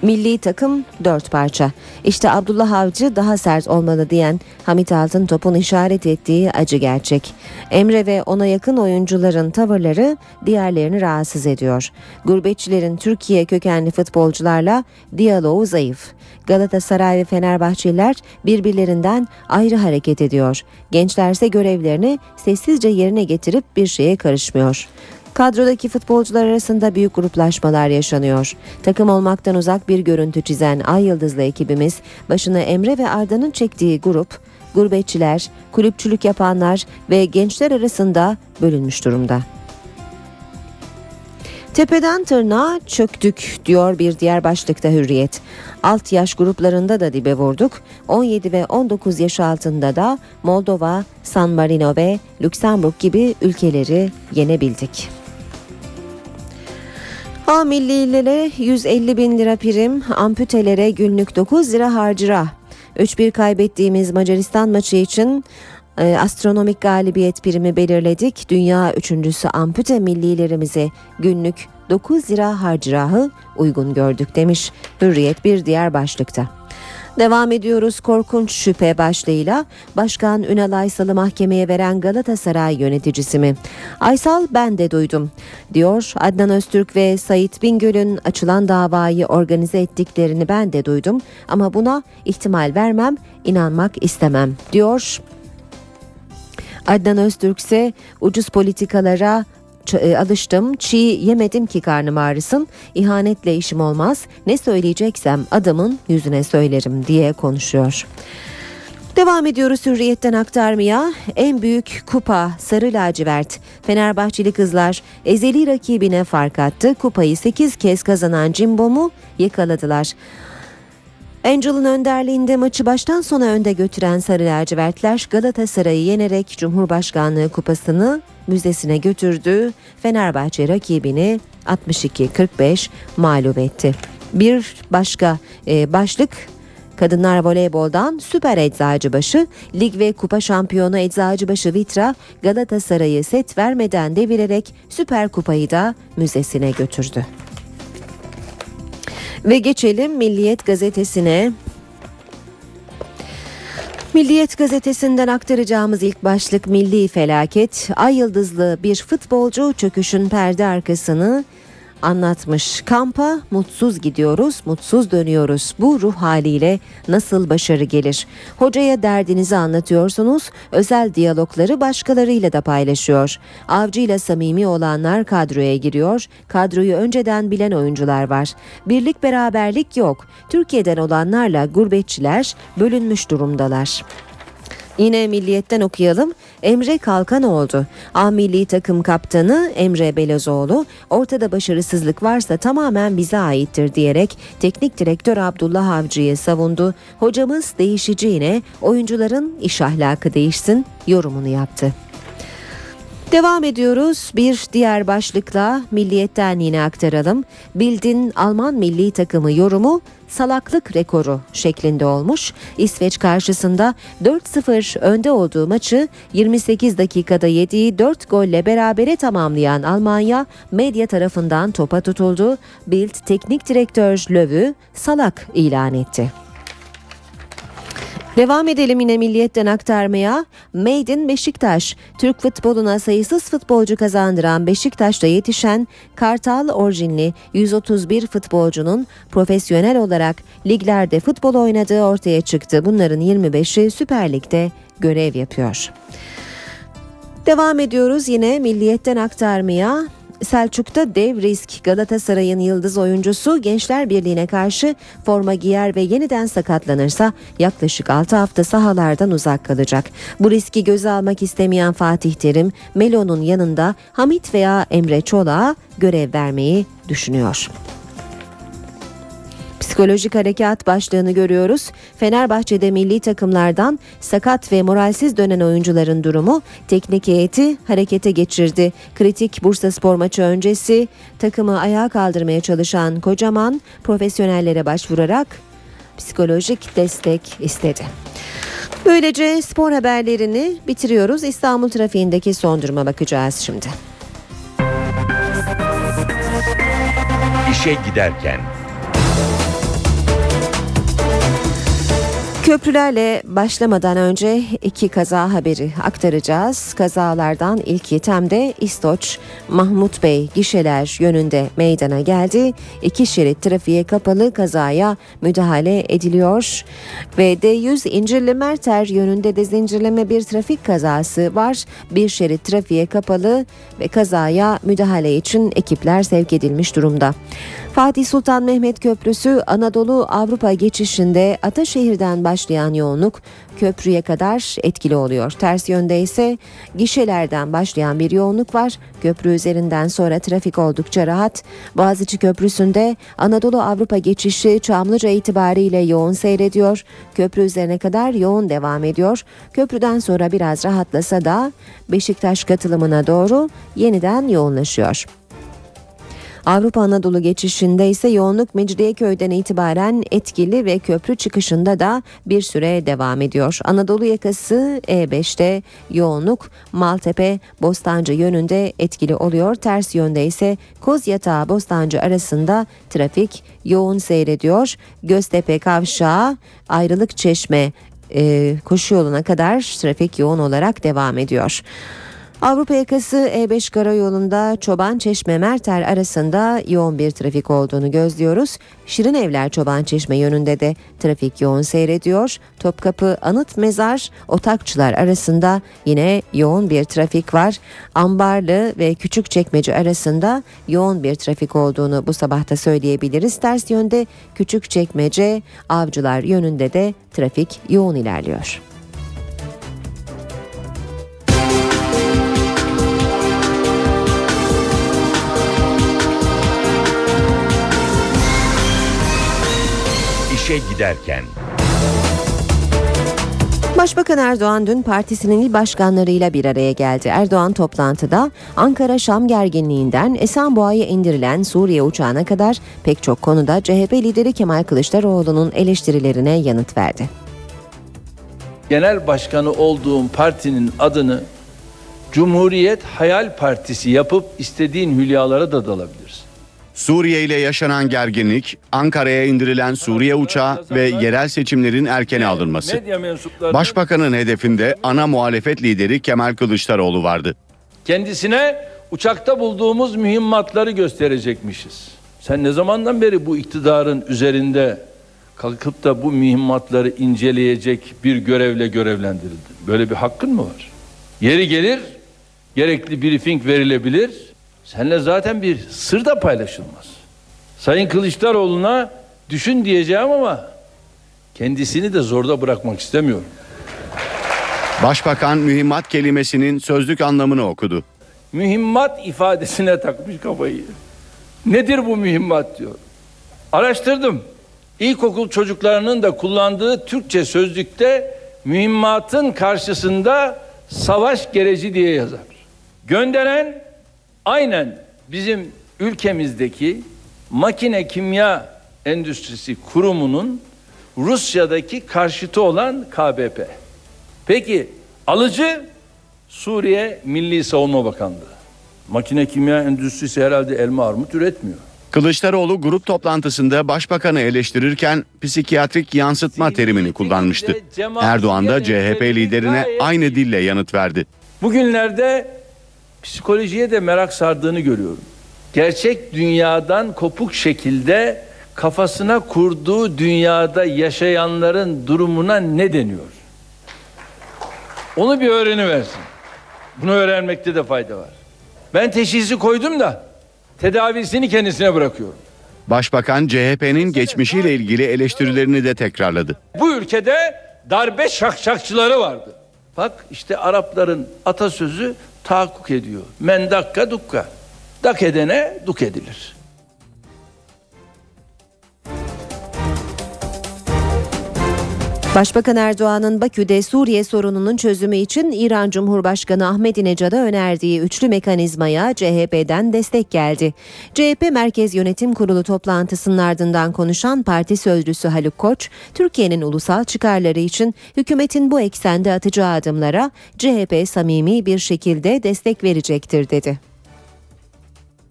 Milli takım dört parça. İşte Abdullah Avcı daha sert olmalı diyen Hamit Altıntop'un işaret ettiği acı gerçek. Emre ve ona yakın oyuncuların tavırları diğerlerini rahatsız ediyor. Gurbetçilerin Türkiye kökenli futbolcularla diyaloğu zayıf. Galatasaray ve Fenerbahçeliler birbirlerinden ayrı hareket ediyor. Gençlerse görevlerini sessizce yerine getirip bir şeye karışmıyor. Kadrodaki futbolcular arasında büyük gruplaşmalar yaşanıyor. Takım olmaktan uzak bir görüntü çizen Ay Yıldızlı ekibimiz başına Emre ve Arda'nın çektiği grup, gurbetçiler, kulüpçülük yapanlar ve gençler arasında bölünmüş durumda. Tepeden tırnağa çöktük diyor bir diğer başlıkta Hürriyet. Alt yaş gruplarında da dibe vurduk. 17 ve 19 yaş altında da Moldova, San Marino ve Lüksemburg gibi ülkeleri yenebildik. A millilere 150 bin lira prim, amputelere günlük 9 lira harcıra. 3-1 kaybettiğimiz Macaristan maçı için e, astronomik galibiyet primi belirledik. Dünya üçüncüsü ampute millilerimize günlük 9 lira harcırahı uygun gördük demiş Hürriyet bir diğer başlıkta. Devam ediyoruz korkunç şüphe başlığıyla Başkan Ünal Aysal'ı mahkemeye veren Galatasaray yöneticisi mi? Aysal ben de duydum diyor Adnan Öztürk ve Sait Bingöl'ün açılan davayı organize ettiklerini ben de duydum ama buna ihtimal vermem inanmak istemem diyor. Adnan Öztürk ise ucuz politikalara e, alıştım. Çiğ yemedim ki karnım ağrısın. İhanetle işim olmaz. Ne söyleyeceksem adamın yüzüne söylerim diye konuşuyor. Devam ediyoruz hürriyetten aktarmaya. En büyük kupa sarı lacivert. Fenerbahçeli kızlar ezeli rakibine fark attı. Kupayı 8 kez kazanan Cimbom'u yakaladılar. Angel'ın önderliğinde maçı baştan sona önde götüren Sarı Lacivertler Galatasaray'ı yenerek Cumhurbaşkanlığı kupasını müzesine götürdü. Fenerbahçe rakibini 62-45 mağlup etti. Bir başka e, başlık Kadınlar voleyboldan Süper Eczacıbaşı, lig ve kupa şampiyonu Eczacıbaşı Vitra Galatasaray'ı set vermeden devirerek Süper Kupayı da müzesine götürdü. Ve geçelim Milliyet gazetesine. Milliyet gazetesinden aktaracağımız ilk başlık milli felaket. Ay yıldızlı bir futbolcu çöküşün perde arkasını anlatmış. Kampa mutsuz gidiyoruz, mutsuz dönüyoruz. Bu ruh haliyle nasıl başarı gelir? Hocaya derdinizi anlatıyorsunuz, özel diyalogları başkalarıyla da paylaşıyor. Avcıyla samimi olanlar kadroya giriyor. Kadroyu önceden bilen oyuncular var. Birlik beraberlik yok. Türkiye'den olanlarla gurbetçiler bölünmüş durumdalar. Yine milliyetten okuyalım. Emre Kalkan oldu. A milli takım kaptanı Emre Belözoğlu ortada başarısızlık varsa tamamen bize aittir diyerek teknik direktör Abdullah Avcı'yı savundu. Hocamız değişici yine oyuncuların iş ahlakı değişsin yorumunu yaptı. Devam ediyoruz. Bir diğer başlıkla milliyetten yine aktaralım. Bildin Alman milli takımı yorumu salaklık rekoru şeklinde olmuş. İsveç karşısında 4-0 önde olduğu maçı 28 dakikada yediği 4 golle berabere tamamlayan Almanya medya tarafından topa tutuldu. Bild teknik direktör Löw'ü salak ilan etti. Devam edelim yine milliyetten aktarmaya. Made in Beşiktaş. Türk futboluna sayısız futbolcu kazandıran Beşiktaş'ta yetişen Kartal orijinli 131 futbolcunun profesyonel olarak liglerde futbol oynadığı ortaya çıktı. Bunların 25'i Süper Lig'de görev yapıyor. Devam ediyoruz yine milliyetten aktarmaya. Selçuk'ta dev risk Galatasaray'ın yıldız oyuncusu Gençler Birliği'ne karşı forma giyer ve yeniden sakatlanırsa yaklaşık 6 hafta sahalardan uzak kalacak. Bu riski göze almak istemeyen Fatih Terim Melo'nun yanında Hamit veya Emre Çolak'a görev vermeyi düşünüyor. Psikolojik harekat başlığını görüyoruz. Fenerbahçe'de milli takımlardan sakat ve moralsiz dönen oyuncuların durumu teknik heyeti harekete geçirdi. Kritik Bursa Spor maçı öncesi takımı ayağa kaldırmaya çalışan Kocaman profesyonellere başvurarak psikolojik destek istedi. Böylece spor haberlerini bitiriyoruz. İstanbul trafiğindeki son duruma bakacağız şimdi. İşe giderken Köprülerle başlamadan önce iki kaza haberi aktaracağız. Kazalardan ilk Tem'de İstoç Mahmut Bey gişeler yönünde meydana geldi. İki şerit trafiğe kapalı kazaya müdahale ediliyor. Ve D100 İncirli Merter yönünde de zincirleme bir trafik kazası var. Bir şerit trafiğe kapalı ve kazaya müdahale için ekipler sevk edilmiş durumda. Fatih Sultan Mehmet Köprüsü Anadolu Avrupa geçişinde Ataşehir'den başlayan yoğunluk köprüye kadar etkili oluyor. Ters yönde ise gişelerden başlayan bir yoğunluk var. Köprü üzerinden sonra trafik oldukça rahat. Boğaziçi Köprüsü'nde Anadolu Avrupa geçişi Çamlıca itibariyle yoğun seyrediyor. Köprü üzerine kadar yoğun devam ediyor. Köprüden sonra biraz rahatlasa da Beşiktaş katılımına doğru yeniden yoğunlaşıyor. Avrupa Anadolu geçişinde ise yoğunluk Mecidiyeköy'den itibaren etkili ve köprü çıkışında da bir süre devam ediyor. Anadolu yakası E5'te yoğunluk Maltepe Bostancı yönünde etkili oluyor. Ters yönde ise Kozyatağı Bostancı arasında trafik yoğun seyrediyor. Göztepe Kavşağı Ayrılık Çeşme e, koşu yoluna kadar trafik yoğun olarak devam ediyor. Avrupa yakası E5 karayolunda Çoban Çeşme Merter arasında yoğun bir trafik olduğunu gözlüyoruz. Şirin Evler Çoban Çeşme yönünde de trafik yoğun seyrediyor. Topkapı Anıt Mezar Otakçılar arasında yine yoğun bir trafik var. Ambarlı ve Küçükçekmece arasında yoğun bir trafik olduğunu bu sabahta söyleyebiliriz. Ters yönde Küçükçekmece Avcılar yönünde de trafik yoğun ilerliyor. İşe giderken Başbakan Erdoğan dün partisinin il başkanlarıyla bir araya geldi. Erdoğan toplantıda Ankara-Şam gerginliğinden Esenboğa'ya indirilen Suriye uçağına kadar pek çok konuda CHP lideri Kemal Kılıçdaroğlu'nun eleştirilerine yanıt verdi. Genel başkanı olduğum partinin adını Cumhuriyet Hayal Partisi yapıp istediğin hülyalara da dalabilirsin. Suriye ile yaşanan gerginlik, Ankara'ya indirilen Suriye uçağı ve yerel seçimlerin erkene alınması. Başbakanın hedefinde ana muhalefet lideri Kemal Kılıçdaroğlu vardı. kendisine uçakta bulduğumuz mühimmatları gösterecekmişiz. Sen ne zamandan beri bu iktidarın üzerinde kalkıp da bu mühimmatları inceleyecek bir görevle görevlendirildin? Böyle bir hakkın mı var? Yeri gelir, gerekli briefing verilebilir. Seninle zaten bir sır da paylaşılmaz. Sayın Kılıçdaroğlu'na düşün diyeceğim ama kendisini de zorda bırakmak istemiyorum. Başbakan mühimmat kelimesinin sözlük anlamını okudu. Mühimmat ifadesine takmış kafayı. Nedir bu mühimmat diyor. Araştırdım. İlkokul çocuklarının da kullandığı Türkçe sözlükte mühimmatın karşısında savaş gereci diye yazar. Gönderen aynen bizim ülkemizdeki makine kimya endüstrisi kurumunun Rusya'daki karşıtı olan KBP. Peki alıcı Suriye Milli Savunma Bakanlığı. Makine kimya endüstrisi herhalde elma armut üretmiyor. Kılıçdaroğlu grup toplantısında başbakanı eleştirirken psikiyatrik yansıtma terimini kullanmıştı. Erdoğan da CHP liderine aynı dille yanıt verdi. Bugünlerde psikolojiye de merak sardığını görüyorum. Gerçek dünyadan kopuk şekilde kafasına kurduğu dünyada yaşayanların durumuna ne deniyor? Onu bir öğreniversin. Bunu öğrenmekte de fayda var. Ben teşhisi koydum da tedavisini kendisine bırakıyorum. Başbakan CHP'nin geçmişiyle ilgili eleştirilerini de tekrarladı. Bu ülkede darbe şakşakçıları vardı. Bak işte Arapların atasözü tahakkuk ediyor. Men dakka dukka. Dak edene duk edilir. Başbakan Erdoğan'ın Bakü'de Suriye sorununun çözümü için İran Cumhurbaşkanı Ahmadinejad'a önerdiği üçlü mekanizmaya CHP'den destek geldi. CHP Merkez Yönetim Kurulu toplantısının ardından konuşan parti sözcüsü Haluk Koç, Türkiye'nin ulusal çıkarları için hükümetin bu eksende atacağı adımlara CHP samimi bir şekilde destek verecektir dedi.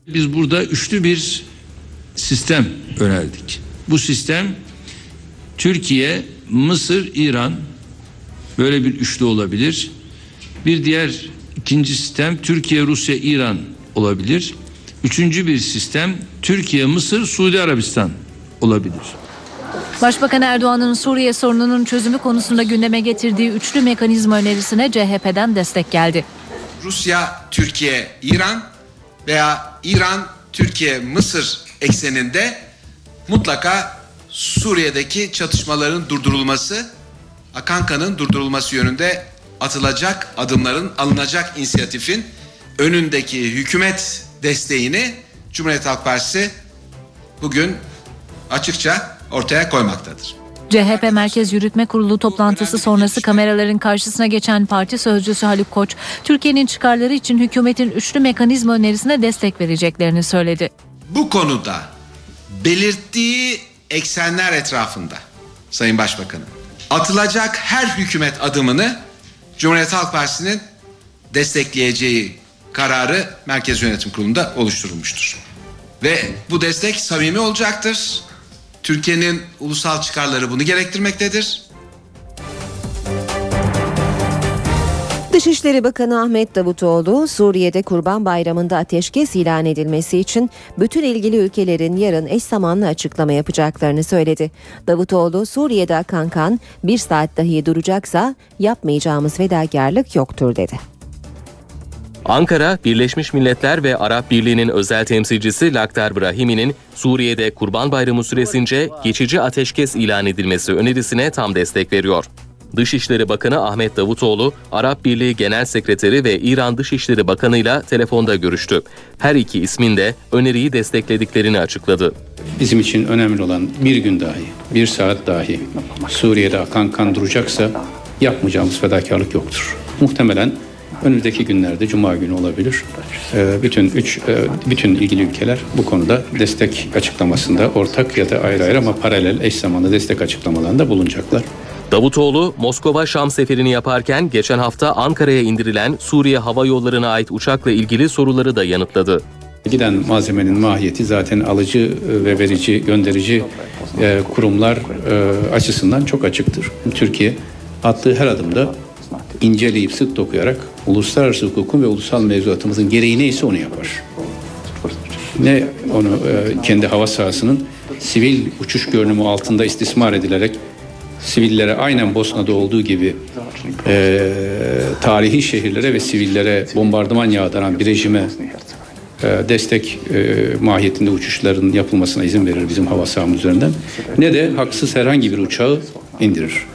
Biz burada üçlü bir sistem önerdik. Bu sistem Türkiye, Mısır, İran böyle bir üçlü olabilir. Bir diğer ikinci sistem Türkiye, Rusya, İran olabilir. Üçüncü bir sistem Türkiye, Mısır, Suudi Arabistan olabilir. Başbakan Erdoğan'ın Suriye sorununun çözümü konusunda gündeme getirdiği üçlü mekanizma önerisine CHP'den destek geldi. Rusya, Türkiye, İran veya İran, Türkiye, Mısır ekseninde mutlaka Suriye'deki çatışmaların durdurulması, akan kanın durdurulması yönünde atılacak adımların, alınacak inisiyatifin önündeki hükümet desteğini Cumhuriyet Halk Partisi bugün açıkça ortaya koymaktadır. CHP Merkez Yürütme Kurulu toplantısı sonrası kameraların karşısına geçen parti sözcüsü Haluk Koç, Türkiye'nin çıkarları için hükümetin üçlü mekanizma önerisine destek vereceklerini söyledi. Bu konuda belirttiği eksenler etrafında Sayın Başbakanım atılacak her hükümet adımını Cumhuriyet Halk Partisi'nin destekleyeceği kararı Merkez Yönetim Kurulu'nda oluşturulmuştur. Ve bu destek samimi olacaktır. Türkiye'nin ulusal çıkarları bunu gerektirmektedir. Dışişleri Bakanı Ahmet Davutoğlu, Suriye'de Kurban Bayramı'nda ateşkes ilan edilmesi için bütün ilgili ülkelerin yarın eş zamanlı açıklama yapacaklarını söyledi. Davutoğlu, Suriye'de akan kan bir saat dahi duracaksa yapmayacağımız fedakarlık yoktur dedi. Ankara, Birleşmiş Milletler ve Arap Birliği'nin özel temsilcisi Lakhdar Brahimi'nin Suriye'de Kurban Bayramı süresince geçici ateşkes ilan edilmesi önerisine tam destek veriyor. Dışişleri Bakanı Ahmet Davutoğlu, Arap Birliği Genel Sekreteri ve İran Dışişleri Bakanı ile telefonda görüştü. Her iki ismin de öneriyi desteklediklerini açıkladı. Bizim için önemli olan bir gün dahi, bir saat dahi Suriye'de akan kan duracaksa yapmayacağımız fedakarlık yoktur. Muhtemelen önümüzdeki günlerde Cuma günü olabilir. Ee, bütün üç, e, bütün ilgili ülkeler bu konuda destek açıklamasında ortak ya da ayrı ayrı ama paralel eş zamanlı destek açıklamalarında bulunacaklar. Davutoğlu, Moskova-Şam seferini yaparken geçen hafta Ankara'ya indirilen Suriye Hava Yolları'na ait uçakla ilgili soruları da yanıtladı. Giden malzemenin mahiyeti zaten alıcı ve verici, gönderici e, kurumlar e, açısından çok açıktır. Türkiye attığı her adımda inceleyip sık dokuyarak uluslararası hukukun ve ulusal mevzuatımızın gereği neyse onu yapar. Ne onu e, kendi hava sahasının sivil uçuş görünümü altında istismar edilerek sivillere aynen Bosna'da olduğu gibi e, tarihi şehirlere ve sivillere bombardıman yağdıran bir rejime e, destek e, mahiyetinde uçuşların yapılmasına izin verir bizim hava sahamız üzerinden ne de haksız herhangi bir uçağı indirir.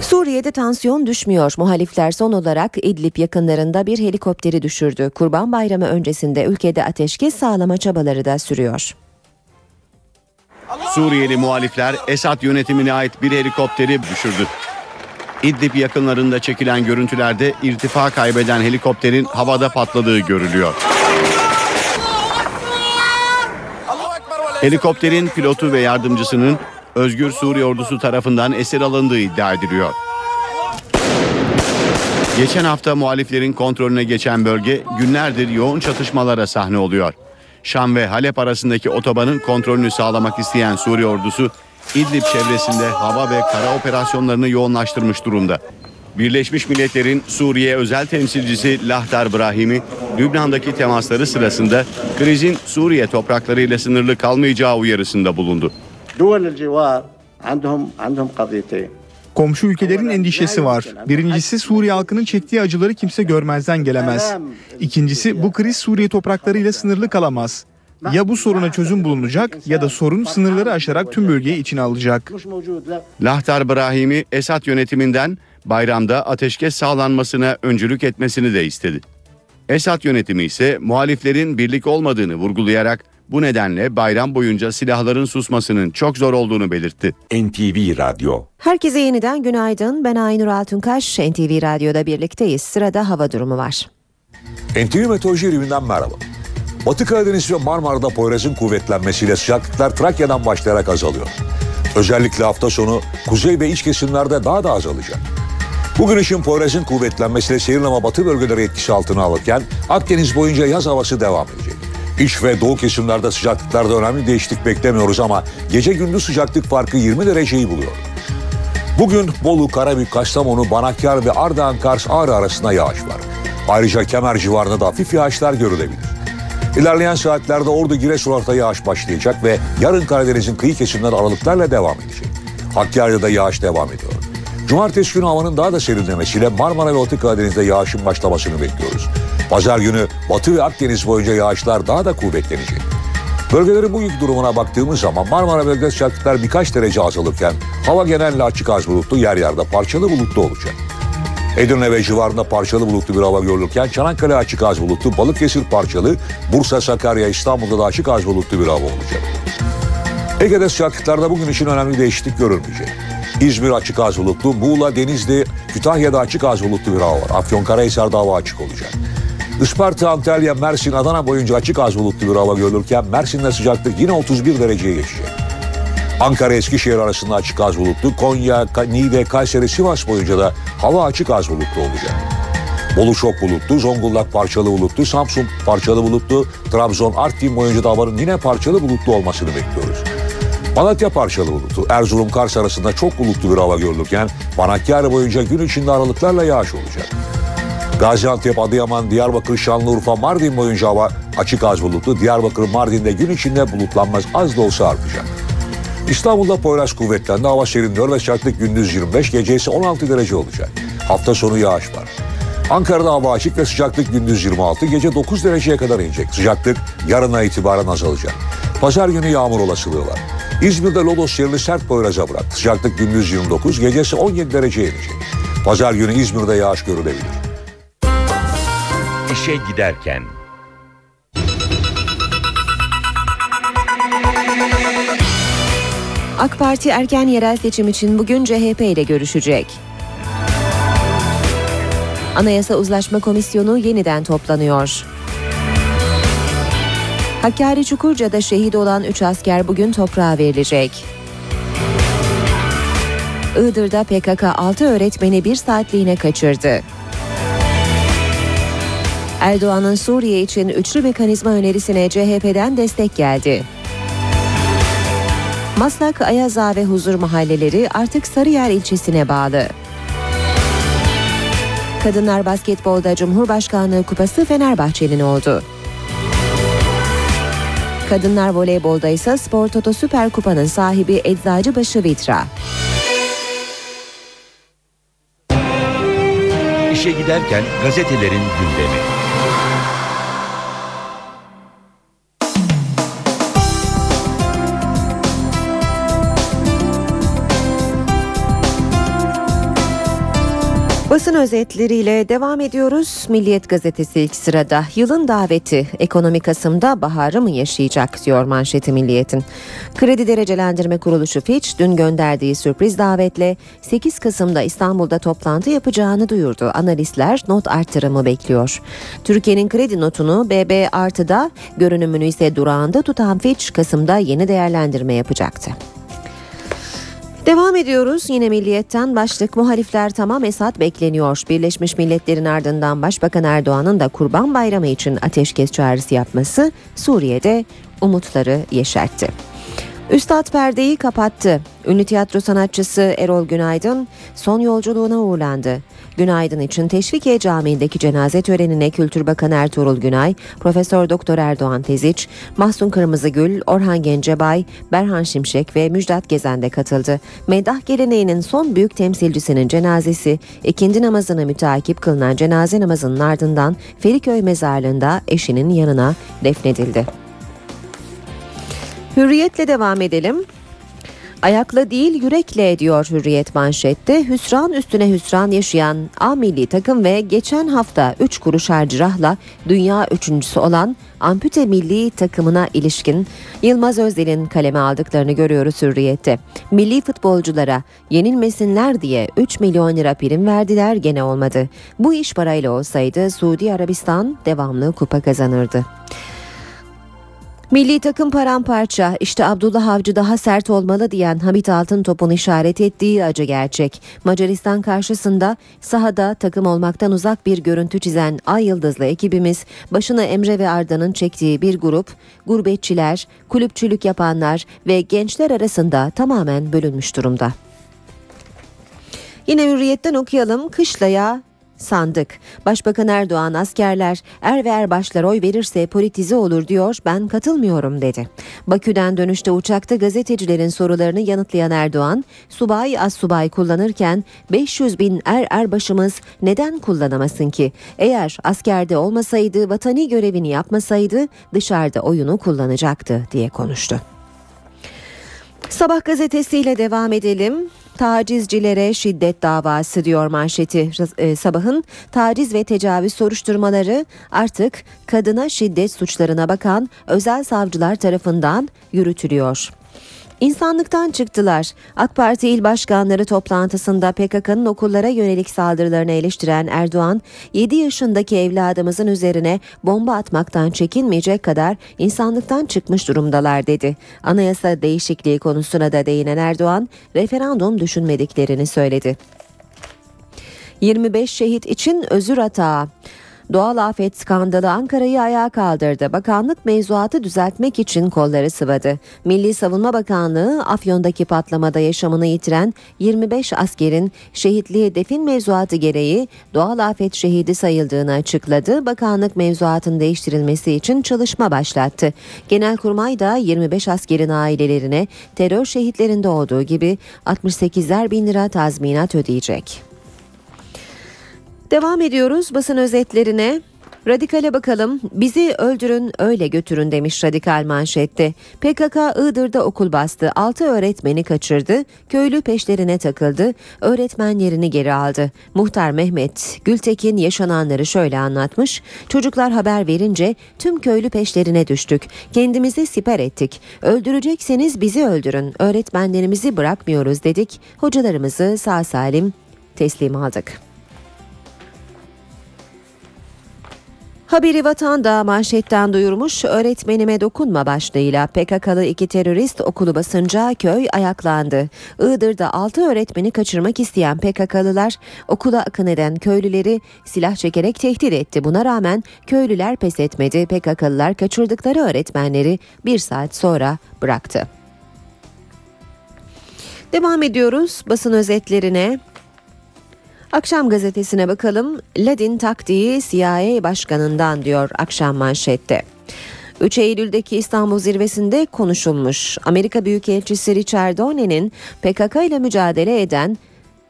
Suriye'de tansiyon düşmüyor. Muhalifler son olarak İdlib yakınlarında bir helikopteri düşürdü. Kurban Bayramı öncesinde ülkede ateşkes sağlama çabaları da sürüyor. Suriyeli muhalifler Esad yönetimine ait bir helikopteri düşürdü. İdlib yakınlarında çekilen görüntülerde irtifa kaybeden helikopterin havada patladığı görülüyor. Helikopterin pilotu ve yardımcısının Özgür Suriye ordusu tarafından esir alındığı iddia ediliyor. Geçen hafta muhaliflerin kontrolüne geçen bölge günlerdir yoğun çatışmalara sahne oluyor. Şam ve Halep arasındaki otobanın kontrolünü sağlamak isteyen Suriye ordusu İdlib çevresinde hava ve kara operasyonlarını yoğunlaştırmış durumda. Birleşmiş Milletler'in Suriye özel temsilcisi Lahtar Brahimi, Lübnan'daki temasları sırasında krizin Suriye topraklarıyla sınırlı kalmayacağı uyarısında bulundu. Komşu ülkelerin endişesi var. Birincisi Suriye halkının çektiği acıları kimse görmezden gelemez. İkincisi bu kriz Suriye topraklarıyla sınırlı kalamaz. Ya bu soruna çözüm bulunacak ya da sorun sınırları aşarak tüm bölgeyi içine alacak. Lahtar Brahimi Esad yönetiminden bayramda ateşkes sağlanmasına öncülük etmesini de istedi. Esad yönetimi ise muhaliflerin birlik olmadığını vurgulayarak bu nedenle bayram boyunca silahların susmasının çok zor olduğunu belirtti. NTV Radyo Herkese yeniden günaydın. Ben Aynur Altunkaş. NTV Radyo'da birlikteyiz. Sırada hava durumu var. NTV Meteoroloji Evi'nden merhaba. Batı Karadeniz ve Marmara'da Poyraz'ın kuvvetlenmesiyle sıcaklıklar Trakya'dan başlayarak azalıyor. Özellikle hafta sonu kuzey ve iç kesimlerde daha da azalacak. Bugün için Poyraz'ın kuvvetlenmesiyle seyirlama batı bölgeleri etkisi altına alırken Akdeniz boyunca yaz havası devam edecek. İç ve doğu kesimlerde sıcaklıklarda önemli değişiklik beklemiyoruz ama gece gündüz sıcaklık farkı 20 dereceyi buluyor. Bugün Bolu, Karabük, Kastamonu, Banakkar ve Ardahan Kars Ağrı arasında yağış var. Ayrıca Kemer civarında da hafif yağışlar görülebilir. İlerleyen saatlerde Ordu Giresun'da yağış başlayacak ve yarın Karadeniz'in kıyı kesimleri aralıklarla devam edecek. Hakkari'de de yağış devam ediyor. Cumartesi günü havanın daha da serinlemesiyle Marmara ve Batı Karadeniz'de yağışın başlamasını bekliyoruz. Pazar günü Batı ve Akdeniz boyunca yağışlar daha da kuvvetlenecek. Bölgelerin bu yük durumuna baktığımız zaman Marmara bölgesi sıcaklıklar birkaç derece azalırken hava genelde açık az bulutlu yer yerde parçalı bulutlu olacak. Edirne ve civarında parçalı bulutlu bir hava görülürken Çanakkale açık az bulutlu, Balıkesir parçalı, Bursa, Sakarya, İstanbul'da da açık az bulutlu bir hava olacak. Ege'de sıcaklıklarda bugün için önemli değişiklik görülmeyecek. İzmir açık az bulutlu, Muğla, Denizli, Kütahya'da açık az bulutlu bir hava var. Afyonkarahisar'da hava açık olacak. Isparta, Antalya, Mersin, Adana boyunca açık az bulutlu bir hava görülürken Mersin'de sıcaklık yine 31 dereceye geçecek. Ankara Eskişehir arasında açık az bulutlu, Konya, Niğde, Kayseri, Sivas boyunca da hava açık az bulutlu olacak. Bolu çok bulutlu, Zonguldak parçalı bulutlu, Samsun parçalı bulutlu, Trabzon, Artvin boyunca da havanın yine parçalı bulutlu olmasını bekliyoruz. Malatya parçalı bulutlu, Erzurum, Kars arasında çok bulutlu bir hava görülürken Manakkar boyunca gün içinde aralıklarla yağış olacak. Gaziantep, Adıyaman, Diyarbakır, Şanlıurfa, Mardin boyunca hava açık az bulutlu. Diyarbakır, Mardin'de gün içinde bulutlanmaz az da olsa artacak. İstanbul'da Poyraz kuvvetlendi. Hava serinliyor ve sıcaklık gündüz 25, gece ise 16 derece olacak. Hafta sonu yağış var. Ankara'da hava açık ve sıcaklık gündüz 26, gece 9 dereceye kadar inecek. Sıcaklık yarına itibaren azalacak. Pazar günü yağmur olasılığı var. İzmir'de Lodos yerini sert Poyraz'a bıraktı. Sıcaklık gündüz 29, gecesi 17 dereceye inecek. Pazar günü İzmir'de yağış görülebilir. İşe giderken AK Parti erken yerel seçim için bugün CHP ile görüşecek. Anayasa Uzlaşma Komisyonu yeniden toplanıyor. Hakkari Çukurca'da şehit olan 3 asker bugün toprağa verilecek. Iğdır'da PKK 6 öğretmeni bir saatliğine kaçırdı. Erdoğan'ın Suriye için üçlü mekanizma önerisine CHP'den destek geldi. Maslak, Ayaza ve Huzur mahalleleri artık Sarıyer ilçesine bağlı. Kadınlar basketbolda Cumhurbaşkanlığı Kupası Fenerbahçe'nin oldu. Kadınlar voleybolda ise Spor Toto Süper Kupa'nın sahibi Eczacıbaşı Vitra. İşe giderken gazetelerin gündemi. Basın özetleriyle devam ediyoruz. Milliyet gazetesi ilk sırada. Yılın daveti ekonomi Kasım'da baharı mı yaşayacak diyor manşeti Milliyet'in. Kredi Derecelendirme Kuruluşu Fitch dün gönderdiği sürpriz davetle 8 Kasım'da İstanbul'da toplantı yapacağını duyurdu. Analistler not artırımı bekliyor. Türkiye'nin kredi notunu BB artıda görünümünü ise durağında tutan Fitch Kasım'da yeni değerlendirme yapacaktı. Devam ediyoruz yine milliyetten başlık muhalifler tamam Esad bekleniyor. Birleşmiş Milletler'in ardından Başbakan Erdoğan'ın da Kurban Bayramı için ateşkes çağrısı yapması Suriye'de umutları yeşertti. Üstad perdeyi kapattı. Ünlü tiyatro sanatçısı Erol Günaydın son yolculuğuna uğurlandı. Günaydın için Teşvikiye Camii'ndeki cenaze törenine Kültür Bakanı Ertuğrul Günay, Profesör Doktor Erdoğan Teziç, Mahsun Kırmızıgül, Orhan Gencebay, Berhan Şimşek ve Müjdat Gezen de katıldı. Meddah geleneğinin son büyük temsilcisinin cenazesi ikindi namazına müteakip kılınan cenaze namazının ardından Feriköy mezarlığında eşinin yanına defnedildi. Hürriyetle devam edelim. Ayakla değil yürekle diyor Hürriyet manşette. Hüsran üstüne hüsran yaşayan A milli takım ve geçen hafta 3 kuruş harcırahla dünya üçüncüsü olan ampute milli takımına ilişkin Yılmaz Özdel'in kaleme aldıklarını görüyoruz Hürriyet'te. Milli futbolculara yenilmesinler diye 3 milyon lira prim verdiler gene olmadı. Bu iş parayla olsaydı Suudi Arabistan devamlı kupa kazanırdı. Milli takım paramparça işte Abdullah Avcı daha sert olmalı diyen Hamit Altıntop'un işaret ettiği acı gerçek. Macaristan karşısında sahada takım olmaktan uzak bir görüntü çizen Ay Yıldızlı ekibimiz başına Emre ve Arda'nın çektiği bir grup gurbetçiler, kulüpçülük yapanlar ve gençler arasında tamamen bölünmüş durumda. Yine hürriyetten okuyalım. Kışlaya sandık. Başbakan Erdoğan askerler er ve erbaşlar oy verirse politize olur diyor ben katılmıyorum dedi. Bakü'den dönüşte uçakta gazetecilerin sorularını yanıtlayan Erdoğan subay az subay kullanırken 500 bin er erbaşımız neden kullanamasın ki? Eğer askerde olmasaydı vatani görevini yapmasaydı dışarıda oyunu kullanacaktı diye konuştu. Sabah gazetesiyle devam edelim. Tacizcilere şiddet davası diyor manşeti e, sabahın taciz ve tecavüz soruşturmaları artık kadına şiddet suçlarına bakan özel savcılar tarafından yürütülüyor. İnsanlıktan çıktılar. AK Parti il başkanları toplantısında PKK'nın okullara yönelik saldırılarını eleştiren Erdoğan, 7 yaşındaki evladımızın üzerine bomba atmaktan çekinmeyecek kadar insanlıktan çıkmış durumdalar dedi. Anayasa değişikliği konusuna da değinen Erdoğan, referandum düşünmediklerini söyledi. 25 şehit için özür atağı. Doğal afet skandalı Ankara'yı ayağa kaldırdı. Bakanlık mevzuatı düzeltmek için kolları sıvadı. Milli Savunma Bakanlığı Afyon'daki patlamada yaşamını yitiren 25 askerin şehitliği defin mevzuatı gereği doğal afet şehidi sayıldığını açıkladı. Bakanlık mevzuatın değiştirilmesi için çalışma başlattı. Genelkurmay da 25 askerin ailelerine terör şehitlerinde olduğu gibi 68'er bin lira tazminat ödeyecek. Devam ediyoruz basın özetlerine. Radikale bakalım. Bizi öldürün öyle götürün demiş radikal manşette. PKK Iğdır'da okul bastı. 6 öğretmeni kaçırdı. Köylü peşlerine takıldı. Öğretmenlerini geri aldı. Muhtar Mehmet Gültekin yaşananları şöyle anlatmış. Çocuklar haber verince tüm köylü peşlerine düştük. Kendimizi siper ettik. Öldürecekseniz bizi öldürün. Öğretmenlerimizi bırakmıyoruz dedik. Hocalarımızı sağ salim teslim aldık. Haberi vatanda manşetten duyurmuş öğretmenime dokunma başlığıyla PKK'lı iki terörist okulu basınca köy ayaklandı. Iğdır'da 6 öğretmeni kaçırmak isteyen PKK'lılar okula akın eden köylüleri silah çekerek tehdit etti. Buna rağmen köylüler pes etmedi. PKK'lılar kaçırdıkları öğretmenleri bir saat sonra bıraktı. Devam ediyoruz basın özetlerine. Akşam gazetesine bakalım. Ladin taktiği CIA başkanından diyor akşam manşette. 3 Eylül'deki İstanbul zirvesinde konuşulmuş. Amerika Büyükelçisi Richard Donne'nin PKK ile mücadele eden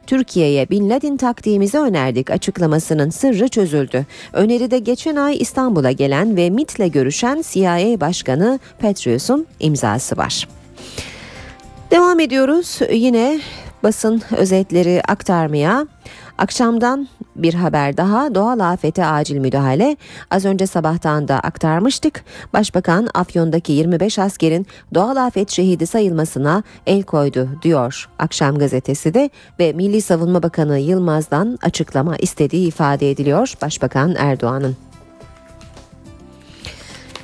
Türkiye'ye Bin Laden taktiğimizi önerdik açıklamasının sırrı çözüldü. Öneride geçen ay İstanbul'a gelen ve MIT'le görüşen CIA Başkanı Petrius'un imzası var. Devam ediyoruz yine basın özetleri aktarmaya. Akşamdan bir haber daha doğal afete acil müdahale. Az önce sabahtan da aktarmıştık. Başbakan Afyon'daki 25 askerin doğal afet şehidi sayılmasına el koydu diyor Akşam gazetesi de ve Milli Savunma Bakanı Yılmaz'dan açıklama istediği ifade ediliyor Başbakan Erdoğan'ın.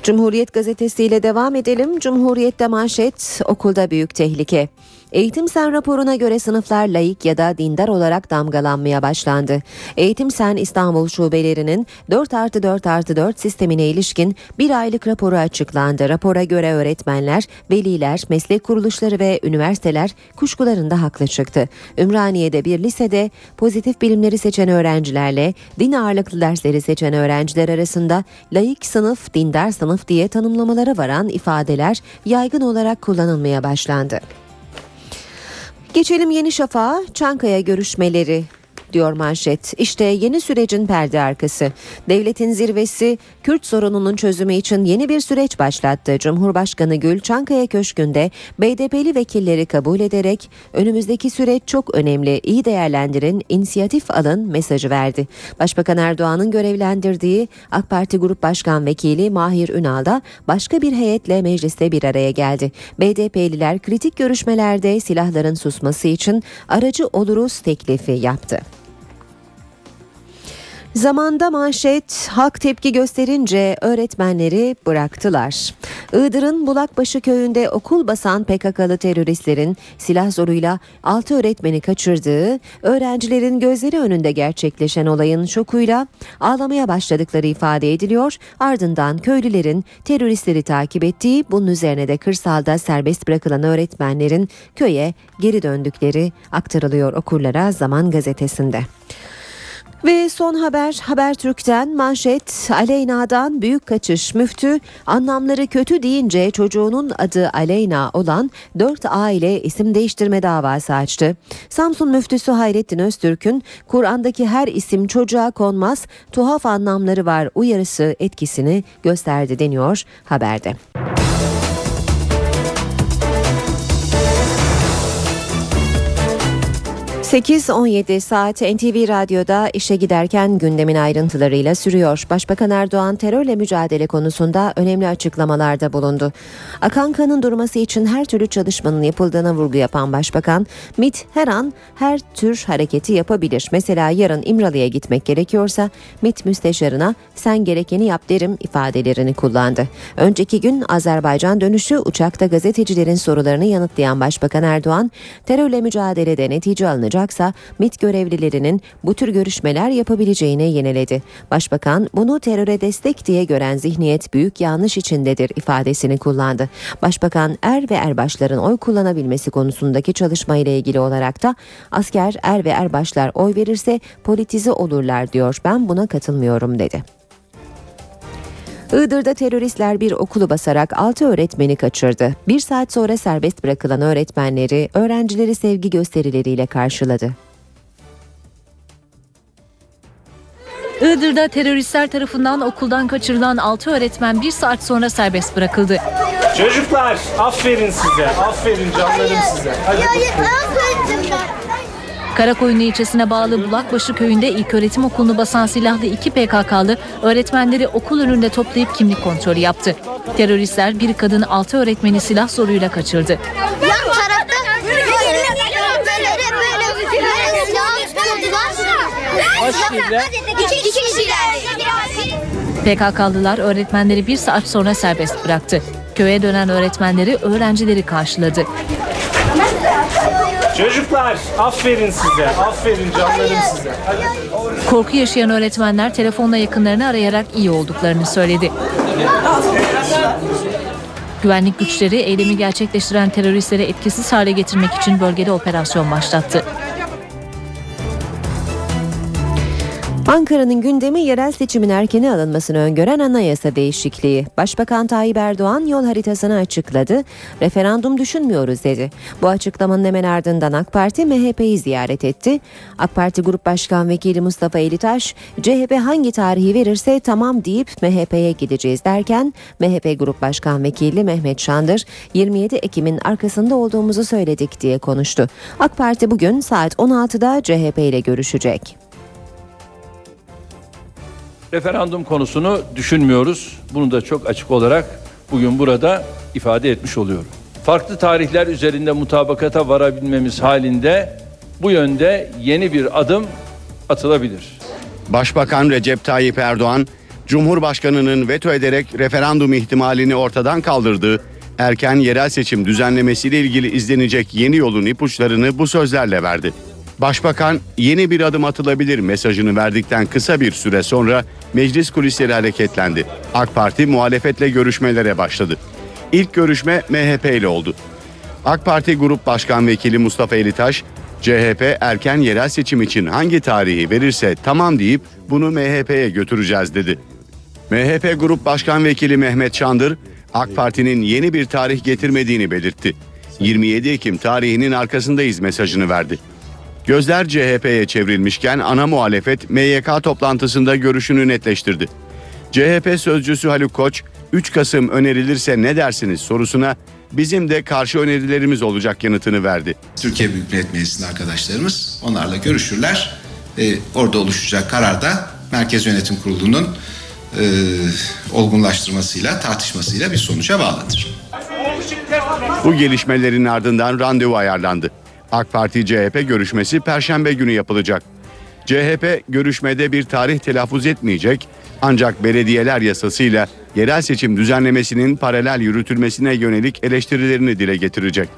Cumhuriyet gazetesiyle devam edelim. Cumhuriyet'te manşet okulda büyük tehlike. Eğitim Sen raporuna göre sınıflar laik ya da dindar olarak damgalanmaya başlandı. Eğitim Sen İstanbul şubelerinin 4 artı 4 artı 4 sistemine ilişkin bir aylık raporu açıklandı. Rapora göre öğretmenler, veliler, meslek kuruluşları ve üniversiteler kuşkularında haklı çıktı. Ümraniye'de bir lisede pozitif bilimleri seçen öğrencilerle din ağırlıklı dersleri seçen öğrenciler arasında laik sınıf, dindar sınıf diye tanımlamalara varan ifadeler yaygın olarak kullanılmaya başlandı. Geçelim Yeni Şafak'a. Çankaya görüşmeleri diyor manşet. İşte yeni sürecin perde arkası. Devletin zirvesi Kürt sorununun çözümü için yeni bir süreç başlattı. Cumhurbaşkanı Gül Çankaya Köşkü'nde BDP'li vekilleri kabul ederek önümüzdeki süreç çok önemli, iyi değerlendirin, inisiyatif alın mesajı verdi. Başbakan Erdoğan'ın görevlendirdiği AK Parti Grup Başkan Vekili Mahir Ünal da başka bir heyetle mecliste bir araya geldi. BDP'liler kritik görüşmelerde silahların susması için aracı oluruz teklifi yaptı. Zamanda manşet halk tepki gösterince öğretmenleri bıraktılar. Iğdır'ın Bulakbaşı köyünde okul basan PKK'lı teröristlerin silah zoruyla 6 öğretmeni kaçırdığı, öğrencilerin gözleri önünde gerçekleşen olayın şokuyla ağlamaya başladıkları ifade ediliyor. Ardından köylülerin teröristleri takip ettiği, bunun üzerine de kırsalda serbest bırakılan öğretmenlerin köye geri döndükleri aktarılıyor okurlara Zaman gazetesinde. Ve son haber Habertürk'ten manşet Aleyna'dan büyük kaçış müftü anlamları kötü deyince çocuğunun adı Aleyna olan 4 aile isim değiştirme davası açtı. Samsun müftüsü Hayrettin Öztürk'ün Kur'an'daki her isim çocuğa konmaz tuhaf anlamları var uyarısı etkisini gösterdi deniyor haberde. 8-17 saat NTV Radyo'da işe giderken gündemin ayrıntılarıyla sürüyor. Başbakan Erdoğan terörle mücadele konusunda önemli açıklamalarda bulundu. Akan kanın durması için her türlü çalışmanın yapıldığına vurgu yapan Başbakan, MIT her an her tür hareketi yapabilir. Mesela yarın İmralı'ya gitmek gerekiyorsa MIT müsteşarına sen gerekeni yap derim ifadelerini kullandı. Önceki gün Azerbaycan dönüşü uçakta gazetecilerin sorularını yanıtlayan Başbakan Erdoğan, terörle mücadelede netice alınacak yapılacaksa MIT görevlilerinin bu tür görüşmeler yapabileceğine yeniledi. Başbakan bunu teröre destek diye gören zihniyet büyük yanlış içindedir ifadesini kullandı. Başbakan er ve erbaşların oy kullanabilmesi konusundaki çalışma ile ilgili olarak da asker er ve erbaşlar oy verirse politize olurlar diyor. Ben buna katılmıyorum dedi. Iğdır'da teröristler bir okulu basarak 6 öğretmeni kaçırdı. Bir saat sonra serbest bırakılan öğretmenleri öğrencileri sevgi gösterileriyle karşıladı. Iğdır'da teröristler tarafından okuldan kaçırılan 6 öğretmen bir saat sonra serbest bırakıldı. Çocuklar aferin size. Aferin canlarım size. Hadi. Karakoyunlu ilçesine bağlı Bulakbaşı köyünde ilköğretim okulunu basan silahlı iki PKK'lı öğretmenleri okul önünde toplayıp kimlik kontrolü yaptı. Teröristler bir kadın altı öğretmeni silah zoruyla kaçırdı. Yan tarafta. PKK'lılar öğretmenleri bir saat sonra serbest bıraktı. Köye dönen öğretmenleri öğrencileri karşıladı. Çocuklar aferin size. Aferin canlarım size. Hadi. Korku yaşayan öğretmenler telefonla yakınlarını arayarak iyi olduklarını söyledi. Güvenlik güçleri eylemi gerçekleştiren teröristleri etkisiz hale getirmek için bölgede operasyon başlattı. Ankara'nın gündemi yerel seçimin erkene alınmasını öngören anayasa değişikliği. Başbakan Tayyip Erdoğan yol haritasını açıkladı. Referandum düşünmüyoruz dedi. Bu açıklamanın hemen ardından AK Parti MHP'yi ziyaret etti. AK Parti Grup Başkan Vekili Mustafa Elitaş, CHP hangi tarihi verirse tamam deyip MHP'ye gideceğiz derken MHP Grup Başkan Vekili Mehmet Şandır 27 Ekim'in arkasında olduğumuzu söyledik diye konuştu. AK Parti bugün saat 16'da CHP ile görüşecek. Referandum konusunu düşünmüyoruz. Bunu da çok açık olarak bugün burada ifade etmiş oluyorum. Farklı tarihler üzerinde mutabakata varabilmemiz halinde bu yönde yeni bir adım atılabilir. Başbakan Recep Tayyip Erdoğan, Cumhurbaşkanı'nın veto ederek referandum ihtimalini ortadan kaldırdığı erken yerel seçim düzenlemesiyle ilgili izlenecek yeni yolun ipuçlarını bu sözlerle verdi. Başbakan yeni bir adım atılabilir mesajını verdikten kısa bir süre sonra meclis kulisleri hareketlendi. AK Parti muhalefetle görüşmelere başladı. İlk görüşme MHP ile oldu. AK Parti Grup Başkan Vekili Mustafa Elitaş, CHP erken yerel seçim için hangi tarihi verirse tamam deyip bunu MHP'ye götüreceğiz dedi. MHP Grup Başkan Vekili Mehmet Çandır, AK Parti'nin yeni bir tarih getirmediğini belirtti. 27 Ekim tarihinin arkasındayız mesajını verdi. Gözler CHP'ye çevrilmişken ana muhalefet MYK toplantısında görüşünü netleştirdi. CHP sözcüsü Haluk Koç, 3 Kasım önerilirse ne dersiniz sorusuna bizim de karşı önerilerimiz olacak yanıtını verdi. Türkiye Büyük Millet Meclisi'nin arkadaşlarımız onlarla görüşürler. Ee, orada oluşacak karar da Merkez Yönetim Kurulu'nun e, olgunlaştırmasıyla, tartışmasıyla bir sonuca bağlıdır. Bu gelişmelerin ardından randevu ayarlandı. AK Parti CHP görüşmesi perşembe günü yapılacak. CHP görüşmede bir tarih telaffuz etmeyecek ancak belediyeler yasasıyla yerel seçim düzenlemesinin paralel yürütülmesine yönelik eleştirilerini dile getirecek.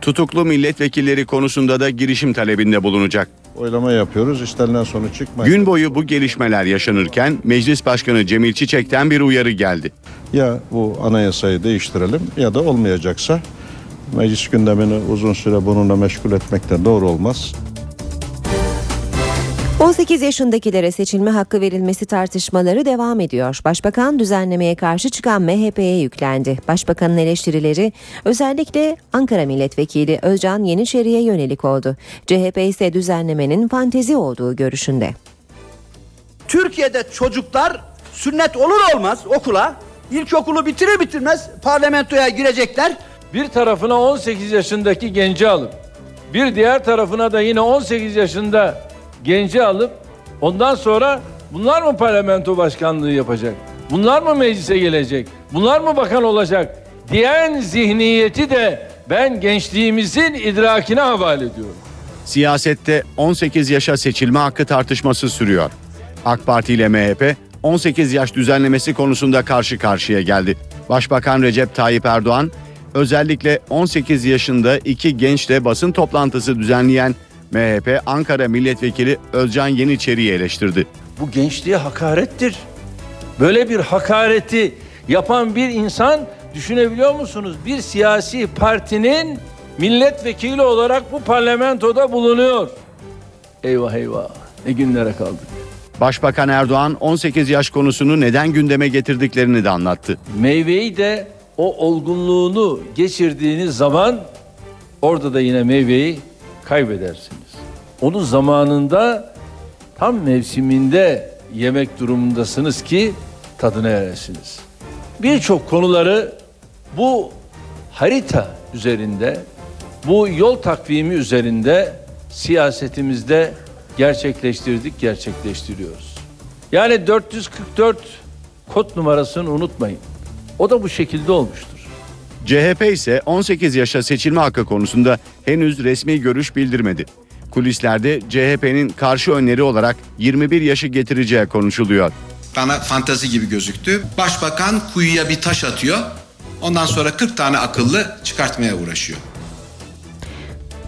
Tutuklu milletvekilleri konusunda da girişim talebinde bulunacak. Oylama yapıyoruz. İstenilen sonuç çıkmaz. Gün boyu bu gelişmeler yaşanırken Meclis Başkanı Cemil Çiçek'ten bir uyarı geldi. Ya bu anayasayı değiştirelim ya da olmayacaksa meclis gündemini uzun süre bununla meşgul etmek de doğru olmaz. 18 yaşındakilere seçilme hakkı verilmesi tartışmaları devam ediyor. Başbakan düzenlemeye karşı çıkan MHP'ye yüklendi. Başbakanın eleştirileri özellikle Ankara Milletvekili Özcan Yeniçeri'ye yönelik oldu. CHP ise düzenlemenin fantezi olduğu görüşünde. Türkiye'de çocuklar sünnet olur olmaz okula ilkokulu bitirir bitirmez parlamentoya girecekler. Bir tarafına 18 yaşındaki genci alıp bir diğer tarafına da yine 18 yaşında genci alıp ondan sonra bunlar mı parlamento başkanlığı yapacak? Bunlar mı meclise gelecek? Bunlar mı bakan olacak? Diyen zihniyeti de ben gençliğimizin idrakine havale ediyorum. Siyasette 18 yaşa seçilme hakkı tartışması sürüyor. AK Parti ile MHP 18 yaş düzenlemesi konusunda karşı karşıya geldi. Başbakan Recep Tayyip Erdoğan özellikle 18 yaşında iki gençle basın toplantısı düzenleyen MHP Ankara Milletvekili Özcan Yeniçeri'yi eleştirdi. Bu gençliğe hakarettir. Böyle bir hakareti yapan bir insan düşünebiliyor musunuz? Bir siyasi partinin milletvekili olarak bu parlamentoda bulunuyor. Eyvah eyvah ne günlere kaldık. Başbakan Erdoğan 18 yaş konusunu neden gündeme getirdiklerini de anlattı. Meyveyi de o olgunluğunu geçirdiğiniz zaman orada da yine meyveyi kaybedersiniz. Onu zamanında tam mevsiminde yemek durumundasınız ki tadına eresiniz. Birçok konuları bu harita üzerinde, bu yol takvimi üzerinde siyasetimizde gerçekleştirdik, gerçekleştiriyoruz. Yani 444 kod numarasını unutmayın. O da bu şekilde olmuştur. CHP ise 18 yaşa seçilme hakkı konusunda henüz resmi görüş bildirmedi. Kulislerde CHP'nin karşı öneri olarak 21 yaşı getireceği konuşuluyor. Bana fantazi gibi gözüktü. Başbakan kuyuya bir taş atıyor. Ondan sonra 40 tane akıllı çıkartmaya uğraşıyor.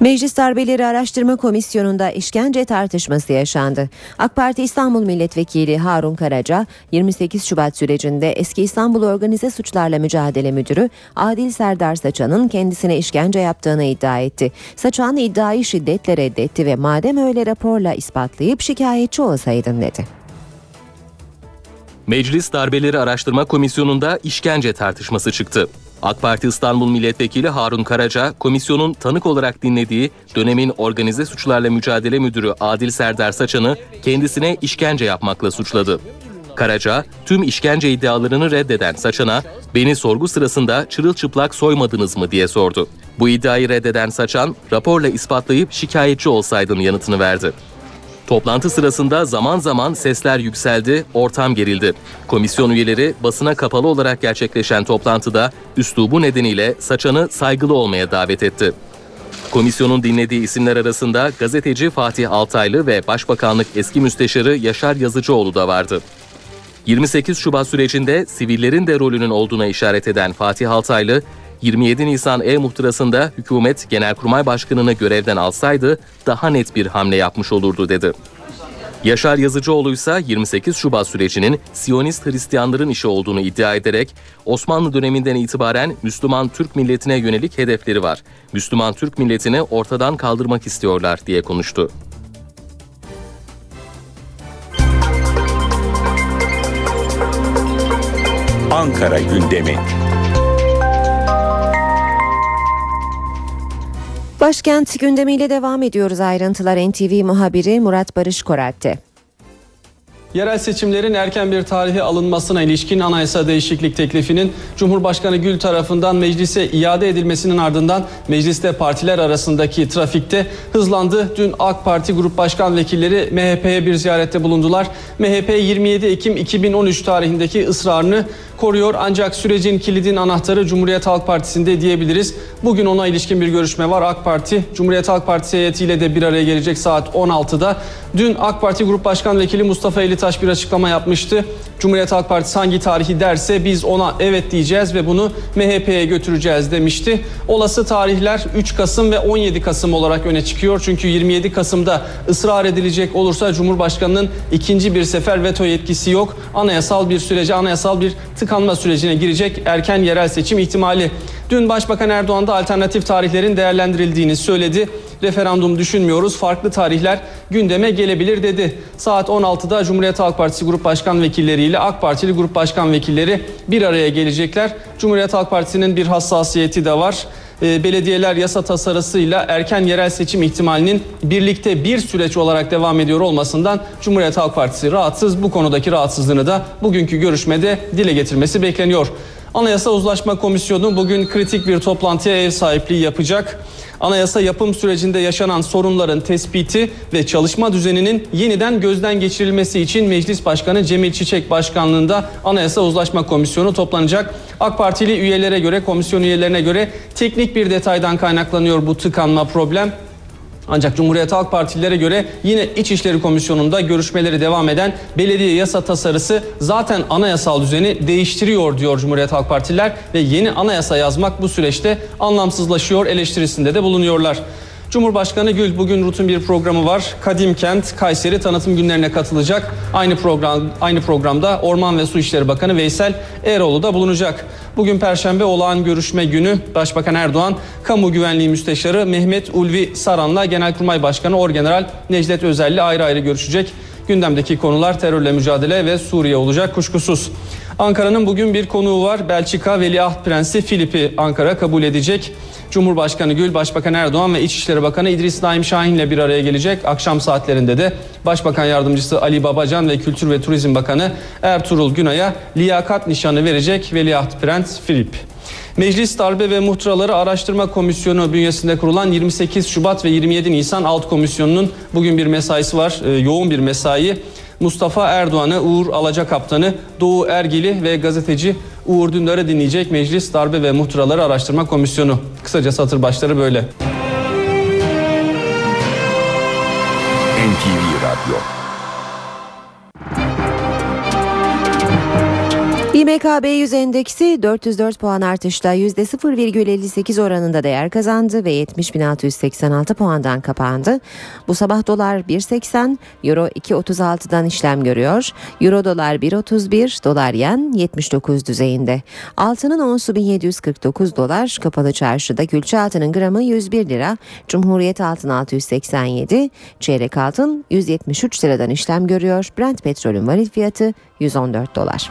Meclis Darbeleri Araştırma Komisyonu'nda işkence tartışması yaşandı. AK Parti İstanbul Milletvekili Harun Karaca, 28 Şubat sürecinde eski İstanbul Organize Suçlarla Mücadele Müdürü Adil Serdar Saçan'ın kendisine işkence yaptığını iddia etti. Saçan iddiayı şiddetle reddetti ve madem öyle raporla ispatlayıp şikayetçi olsaydın dedi. Meclis Darbeleri Araştırma Komisyonu'nda işkence tartışması çıktı. AK Parti İstanbul Milletvekili Harun Karaca, komisyonun tanık olarak dinlediği dönemin Organize Suçlarla Mücadele Müdürü Adil Serdar Saçan'ı kendisine işkence yapmakla suçladı. Karaca, tüm işkence iddialarını reddeden Saçan'a, beni sorgu sırasında çırılçıplak soymadınız mı diye sordu. Bu iddiayı reddeden Saçan, raporla ispatlayıp şikayetçi olsaydın yanıtını verdi. Toplantı sırasında zaman zaman sesler yükseldi, ortam gerildi. Komisyon üyeleri basına kapalı olarak gerçekleşen toplantıda üslubu nedeniyle Saçan'ı saygılı olmaya davet etti. Komisyonun dinlediği isimler arasında gazeteci Fatih Altaylı ve Başbakanlık eski müsteşarı Yaşar Yazıcıoğlu da vardı. 28 Şubat sürecinde sivillerin de rolünün olduğuna işaret eden Fatih Altaylı, 27 Nisan e-muhtırasında hükümet Genelkurmay Başkanı'nı görevden alsaydı daha net bir hamle yapmış olurdu dedi. Yaşar Yazıcıoğlu ise 28 Şubat sürecinin Siyonist Hristiyanların işi olduğunu iddia ederek Osmanlı döneminden itibaren Müslüman Türk milletine yönelik hedefleri var. Müslüman Türk milletini ortadan kaldırmak istiyorlar diye konuştu. Ankara gündemi. Başkent gündemiyle devam ediyoruz. Ayrıntılar NTV muhabiri Murat Barış Koralp'te. Yerel seçimlerin erken bir tarihe alınmasına ilişkin anayasa değişiklik teklifinin Cumhurbaşkanı Gül tarafından meclise iade edilmesinin ardından mecliste partiler arasındaki trafikte hızlandı. Dün AK Parti Grup Başkan Vekilleri MHP'ye bir ziyarette bulundular. MHP 27 Ekim 2013 tarihindeki ısrarını koruyor ancak sürecin kilidin anahtarı Cumhuriyet Halk Partisi'nde diyebiliriz. Bugün ona ilişkin bir görüşme var. AK Parti Cumhuriyet Halk Partisi heyetiyle de bir araya gelecek saat 16'da. Dün AK Parti Grup Başkan Vekili Mustafa Elitaş bir açıklama yapmıştı. Cumhuriyet Halk Partisi hangi tarihi derse biz ona evet diyeceğiz ve bunu MHP'ye götüreceğiz demişti. Olası tarihler 3 Kasım ve 17 Kasım olarak öne çıkıyor. Çünkü 27 Kasım'da ısrar edilecek olursa Cumhurbaşkanı'nın ikinci bir sefer veto yetkisi yok. Anayasal bir sürece, anayasal bir tıkanma sürecine girecek erken yerel seçim ihtimali. Dün Başbakan Erdoğan da alternatif tarihlerin değerlendirildiğini söyledi. Referandum düşünmüyoruz, farklı tarihler gündeme gelebilir dedi. Saat 16'da Cumhuriyet Halk Partisi Grup Başkan Vekilleri ile AK Partili Grup Başkan Vekilleri bir araya gelecekler. Cumhuriyet Halk Partisi'nin bir hassasiyeti de var. Ee, belediyeler yasa tasarısıyla erken yerel seçim ihtimalinin birlikte bir süreç olarak devam ediyor olmasından Cumhuriyet Halk Partisi rahatsız. Bu konudaki rahatsızlığını da bugünkü görüşmede dile getirmesi bekleniyor. Anayasa Uzlaşma Komisyonu bugün kritik bir toplantıya ev sahipliği yapacak. Anayasa yapım sürecinde yaşanan sorunların tespiti ve çalışma düzeninin yeniden gözden geçirilmesi için Meclis Başkanı Cemil Çiçek Başkanlığında Anayasa Uzlaşma Komisyonu toplanacak. AK Partili üyelere göre, komisyon üyelerine göre teknik bir detaydan kaynaklanıyor bu tıkanma problem. Ancak Cumhuriyet Halk Partililere göre yine İçişleri Komisyonu'nda görüşmeleri devam eden belediye yasa tasarısı zaten anayasal düzeni değiştiriyor diyor Cumhuriyet Halk Partililer ve yeni anayasa yazmak bu süreçte anlamsızlaşıyor eleştirisinde de bulunuyorlar. Cumhurbaşkanı Gül bugün rutin bir programı var. Kadim Kent Kayseri tanıtım günlerine katılacak. Aynı program aynı programda Orman ve Su İşleri Bakanı Veysel Eroğlu da bulunacak. Bugün Perşembe olağan görüşme günü Başbakan Erdoğan, Kamu Güvenliği Müsteşarı Mehmet Ulvi Saran'la Genelkurmay Başkanı Orgeneral Necdet Özel'le ayrı ayrı görüşecek. Gündemdeki konular terörle mücadele ve Suriye olacak kuşkusuz. Ankara'nın bugün bir konuğu var. Belçika Veliaht Prensi Filip'i Ankara kabul edecek. Cumhurbaşkanı Gül, Başbakan Erdoğan ve İçişleri Bakanı İdris Naim Şahin ile bir araya gelecek. Akşam saatlerinde de Başbakan Yardımcısı Ali Babacan ve Kültür ve Turizm Bakanı Ertuğrul Günay'a liyakat nişanı verecek Veliaht Prens Filip. Meclis Darbe ve Muhtıraları Araştırma Komisyonu bünyesinde kurulan 28 Şubat ve 27 Nisan Alt Komisyonu'nun bugün bir mesaisi var. Ee, yoğun bir mesai. Mustafa Erdoğan'ı, Uğur Alacakaptan'ı, Doğu Ergili ve gazeteci Uğur Dündar'ı dinleyecek Meclis Darbe ve Muhtıraları Araştırma Komisyonu. Kısaca satır başları böyle. NTV Radyo MKB 100 endeksi 404 puan artışla %0,58 oranında değer kazandı ve 70.686 puandan kapandı. Bu sabah dolar 1.80, euro 2.36'dan işlem görüyor. Euro dolar 1.31, dolar yen 79 düzeyinde. Altının onsu 1749 dolar, kapalı çarşıda külçe altının gramı 101 lira, Cumhuriyet altın 687, çeyrek altın 173 liradan işlem görüyor. Brent petrolün varil fiyatı 114 dolar.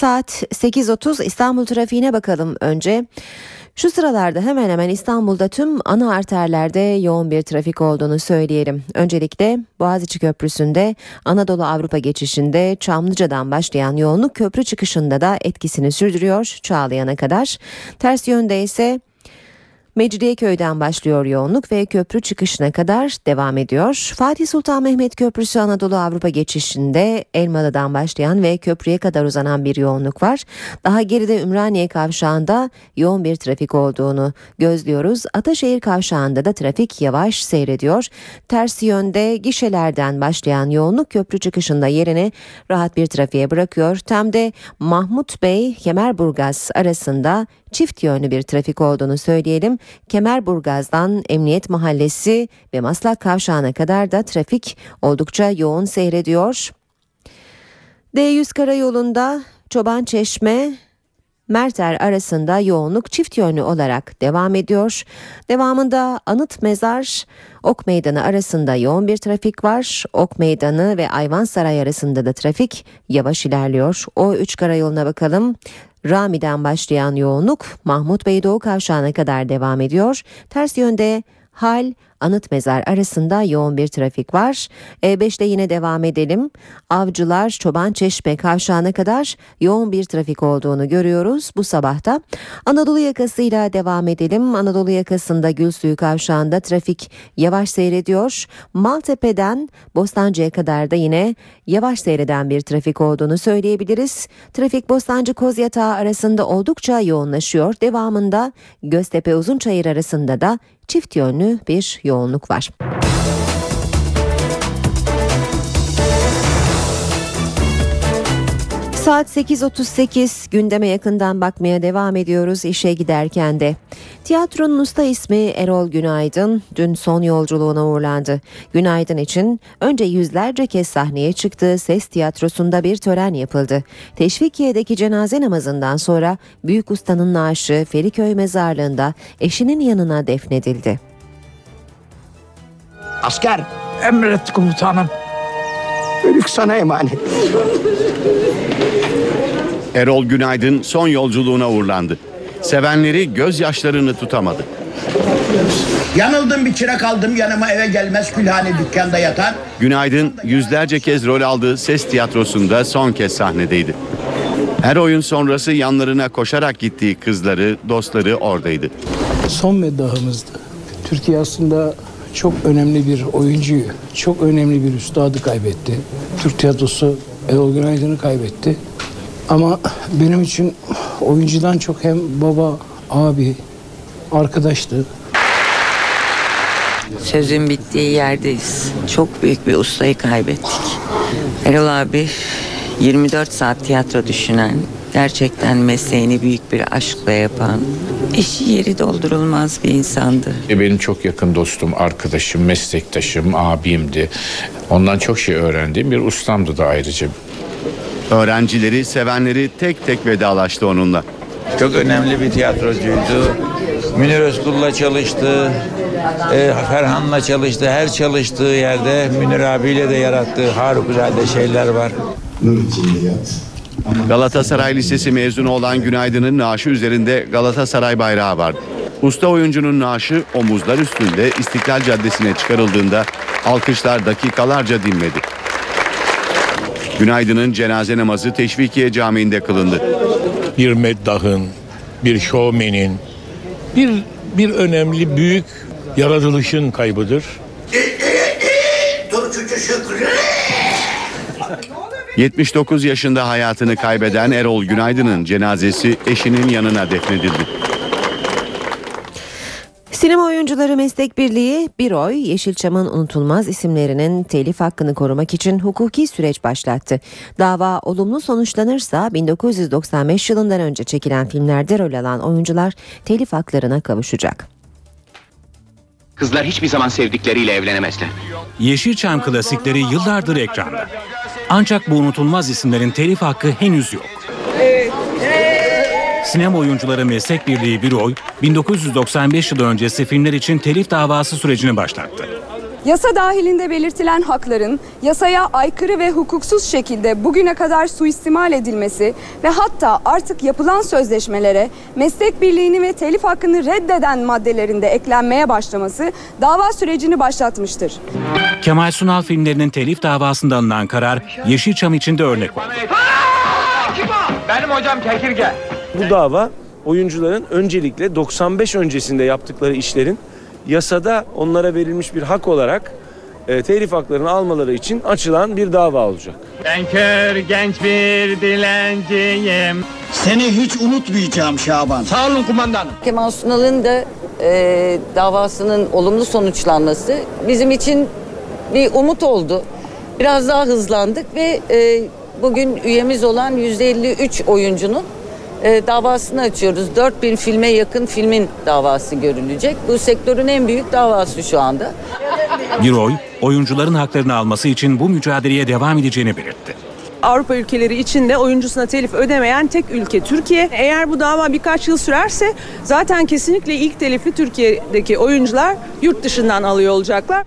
Saat 8.30 İstanbul trafiğine bakalım önce. Şu sıralarda hemen hemen İstanbul'da tüm ana arterlerde yoğun bir trafik olduğunu söyleyelim. Öncelikle Boğaziçi Köprüsü'nde Anadolu Avrupa geçişinde Çamlıca'dan başlayan yoğunluk köprü çıkışında da etkisini sürdürüyor Çağlayan'a kadar. Ters yönde ise Mecidiyeköy'den başlıyor yoğunluk ve köprü çıkışına kadar devam ediyor. Fatih Sultan Mehmet Köprüsü Anadolu Avrupa geçişinde Elmalı'dan başlayan ve köprüye kadar uzanan bir yoğunluk var. Daha geride Ümraniye kavşağında yoğun bir trafik olduğunu gözlüyoruz. Ataşehir kavşağında da trafik yavaş seyrediyor. Ters yönde gişelerden başlayan yoğunluk köprü çıkışında yerini rahat bir trafiğe bırakıyor. Tam de Mahmut Bey Kemerburgaz arasında çift yönlü bir trafik olduğunu söyleyelim. Kemerburgaz'dan Emniyet Mahallesi ve Maslak Kavşağı'na kadar da trafik oldukça yoğun seyrediyor. D100 karayolunda Çoban Çeşme Merter arasında yoğunluk çift yönlü olarak devam ediyor. Devamında Anıt Mezar Ok Meydanı arasında yoğun bir trafik var. Ok Meydanı ve Ayvansaray arasında da trafik yavaş ilerliyor. O 3 karayoluna bakalım. Rami'den başlayan yoğunluk Mahmut Bey Doğu Kavşağı'na kadar devam ediyor. Ters yönde Hal Anıt Mezar arasında yoğun bir trafik var. E5'te yine devam edelim. Avcılar Çoban Çeşme kavşağına kadar yoğun bir trafik olduğunu görüyoruz bu sabahta. Anadolu yakasıyla devam edelim. Anadolu yakasında Gülsuyu kavşağında trafik yavaş seyrediyor. Maltepe'den Bostancı'ya kadar da yine yavaş seyreden bir trafik olduğunu söyleyebiliriz. Trafik Bostancı Kozyatağı arasında oldukça yoğunlaşıyor. Devamında Göztepe Uzunçayır arasında da çift yönlü bir yoğunluk var. Saat 8.38 gündeme yakından bakmaya devam ediyoruz işe giderken de. Tiyatronun usta ismi Erol Günaydın dün son yolculuğuna uğurlandı. Günaydın için önce yüzlerce kez sahneye çıktığı ses tiyatrosunda bir tören yapıldı. Teşvikiye'deki cenaze namazından sonra büyük ustanın naaşı Feriköy mezarlığında eşinin yanına defnedildi. Asker emret komutanım. Ölük sana emanet. Erol Günaydın son yolculuğuna uğurlandı. Sevenleri gözyaşlarını tutamadı. Yanıldım bir çırak aldım yanıma eve gelmez külhane dükkanda yatan. Günaydın yüzlerce kez rol aldığı ses tiyatrosunda son kez sahnedeydi. Her oyun sonrası yanlarına koşarak gittiği kızları, dostları oradaydı. Son meddahımızdı. Türkiye aslında çok önemli bir oyuncuyu, çok önemli bir üstadı kaybetti. Türk tiyatrosu Erol Günaydın'ı kaybetti. Ama benim için oyuncudan çok hem baba, abi, arkadaştı. Sözün bittiği yerdeyiz. Çok büyük bir ustayı kaybettik. Erol abi 24 saat tiyatro düşünen, gerçekten mesleğini büyük bir aşkla yapan, eşi yeri doldurulmaz bir insandı. E, Benim çok yakın dostum, arkadaşım, meslektaşım, abimdi. Ondan çok şey öğrendiğim bir ustamdı da ayrıca. Öğrencileri, sevenleri tek tek vedalaştı onunla. Çok önemli bir tiyatrocuydu. Münir Özkul'la çalıştı. e, Ferhan'la çalıştı. Her çalıştığı yerde Münir abiyle de yarattığı harikulade şeyler var. Galatasaray Lisesi mezunu olan Günaydın'ın naaşı üzerinde Galatasaray bayrağı vardı. Usta oyuncunun naaşı omuzlar üstünde İstiklal Caddesi'ne çıkarıldığında alkışlar dakikalarca dinmedi. Günaydın'ın cenaze namazı Teşvikiye Camii'nde kılındı. Bir meddahın, bir şovmenin, bir bir önemli büyük yaratılışın kaybıdır. 79 yaşında hayatını kaybeden Erol Günaydın'ın cenazesi eşinin yanına defnedildi. Sinema Oyuncuları Meslek Birliği bir oy Yeşilçam'ın unutulmaz isimlerinin telif hakkını korumak için hukuki süreç başlattı. Dava olumlu sonuçlanırsa 1995 yılından önce çekilen filmlerde rol alan oyuncular telif haklarına kavuşacak. Kızlar hiçbir zaman sevdikleriyle evlenemezler. Yeşilçam klasikleri yıllardır ekranda. Ancak bu unutulmaz isimlerin telif hakkı henüz yok. Sinema Oyuncuları Meslek Birliği bir oy 1995 yılı öncesi filmler için telif davası sürecini başlattı. Yasa dahilinde belirtilen hakların yasaya aykırı ve hukuksuz şekilde bugüne kadar suistimal edilmesi ve hatta artık yapılan sözleşmelere meslek birliğini ve telif hakkını reddeden maddelerinde eklenmeye başlaması dava sürecini başlatmıştır. Kemal Sunal filmlerinin telif davasında alınan karar Yeşilçam için de örnek oldu. Benim hocam Kekirge. Bu dava oyuncuların öncelikle 95 öncesinde yaptıkları işlerin yasada onlara verilmiş bir hak olarak e, telif haklarını almaları için açılan bir dava olacak. Ben kör genç bir dilenciyim. Seni hiç unutmayacağım Şaban. Sağ olun kumandanım. Kemal Sunal'ın da e, davasının olumlu sonuçlanması bizim için bir umut oldu. Biraz daha hızlandık ve e, bugün üyemiz olan 153 oyuncunun e, davasını açıyoruz. 4000 filme yakın filmin davası görülecek. Bu sektörün en büyük davası şu anda. Bir oy oyuncuların haklarını alması için bu mücadeleye devam edeceğini belirtti. Avrupa ülkeleri içinde oyuncusuna telif ödemeyen tek ülke Türkiye. Eğer bu dava birkaç yıl sürerse zaten kesinlikle ilk telifi Türkiye'deki oyuncular yurt dışından alıyor olacaklar.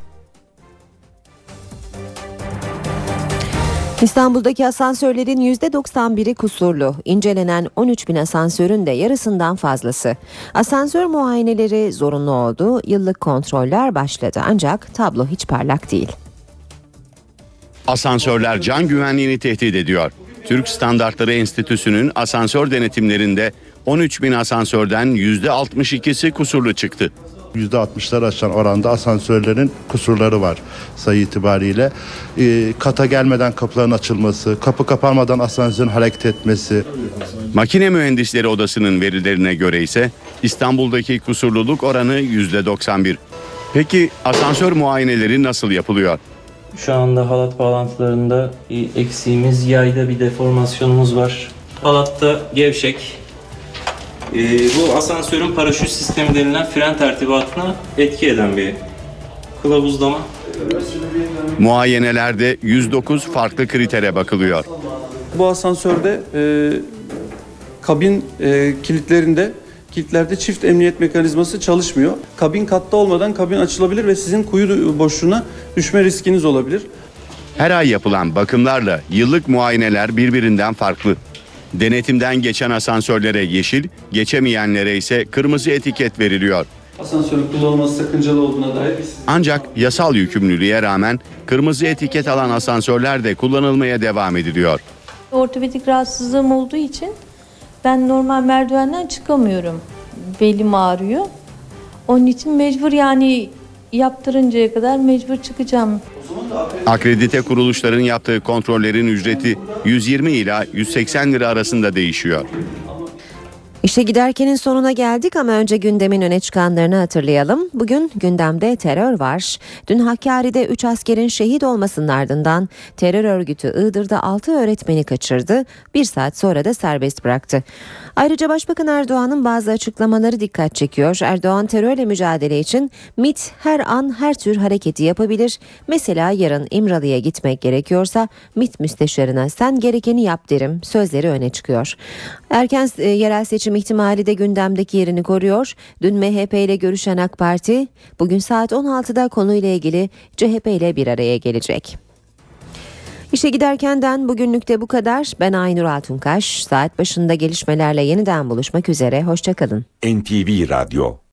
İstanbul'daki asansörlerin %91'i kusurlu. İncelenen 13 bin asansörün de yarısından fazlası. Asansör muayeneleri zorunlu oldu, yıllık kontroller başladı ancak tablo hiç parlak değil. Asansörler can güvenliğini tehdit ediyor. Türk Standartları Enstitüsü'nün asansör denetimlerinde 13 bin asansörden %62'si kusurlu çıktı. %60'lar aşan oranda asansörlerin kusurları var sayı itibariyle. Ee, kata gelmeden kapıların açılması, kapı kapanmadan asansörün hareket etmesi. Makine Mühendisleri Odası'nın verilerine göre ise İstanbul'daki kusurluluk oranı %91. Peki asansör muayeneleri nasıl yapılıyor? Şu anda halat bağlantılarında eksiğimiz, yayda bir deformasyonumuz var. Halatta gevşek. Ee, bu asansörün paraşüt sistemi denilen fren tertibatına etki eden bir kılavuzlama. Muayenelerde 109 farklı kritere bakılıyor. Bu asansörde e, kabin e, kilitlerinde kilitlerde çift emniyet mekanizması çalışmıyor. Kabin katta olmadan kabin açılabilir ve sizin kuyu boşluğuna düşme riskiniz olabilir. Her ay yapılan bakımlarla yıllık muayeneler birbirinden farklı. Denetimden geçen asansörlere yeşil, geçemeyenlere ise kırmızı etiket veriliyor. Asansörün kullanılması sakıncalı olduğuna dair bir Ancak yasal yükümlülüğe rağmen kırmızı etiket alan asansörler de kullanılmaya devam ediliyor. Ortopedik rahatsızlığım olduğu için ben normal merdivenden çıkamıyorum. Belim ağrıyor. Onun için mecbur yani yaptırıncaya kadar mecbur çıkacağım. Akredite kuruluşların yaptığı kontrollerin ücreti 120 ila 180 lira arasında değişiyor. İşe giderkenin sonuna geldik ama önce gündemin öne çıkanlarını hatırlayalım. Bugün gündemde terör var. Dün Hakkari'de 3 askerin şehit olmasının ardından terör örgütü Iğdır'da 6 öğretmeni kaçırdı. Bir saat sonra da serbest bıraktı. Ayrıca Başbakan Erdoğan'ın bazı açıklamaları dikkat çekiyor. Erdoğan terörle mücadele için MIT her an her tür hareketi yapabilir. Mesela yarın İmralı'ya gitmek gerekiyorsa MIT müsteşarına sen gerekeni yap derim sözleri öne çıkıyor. Erken e, yerel seçim ihtimali de gündemdeki yerini koruyor. Dün MHP ile görüşen AK Parti bugün saat 16'da konuyla ilgili CHP ile bir araya gelecek. İşe giderkenden bugünlük de bu kadar. Ben Aynur Altunkaş. Saat başında gelişmelerle yeniden buluşmak üzere. Hoşçakalın. NTV Radyo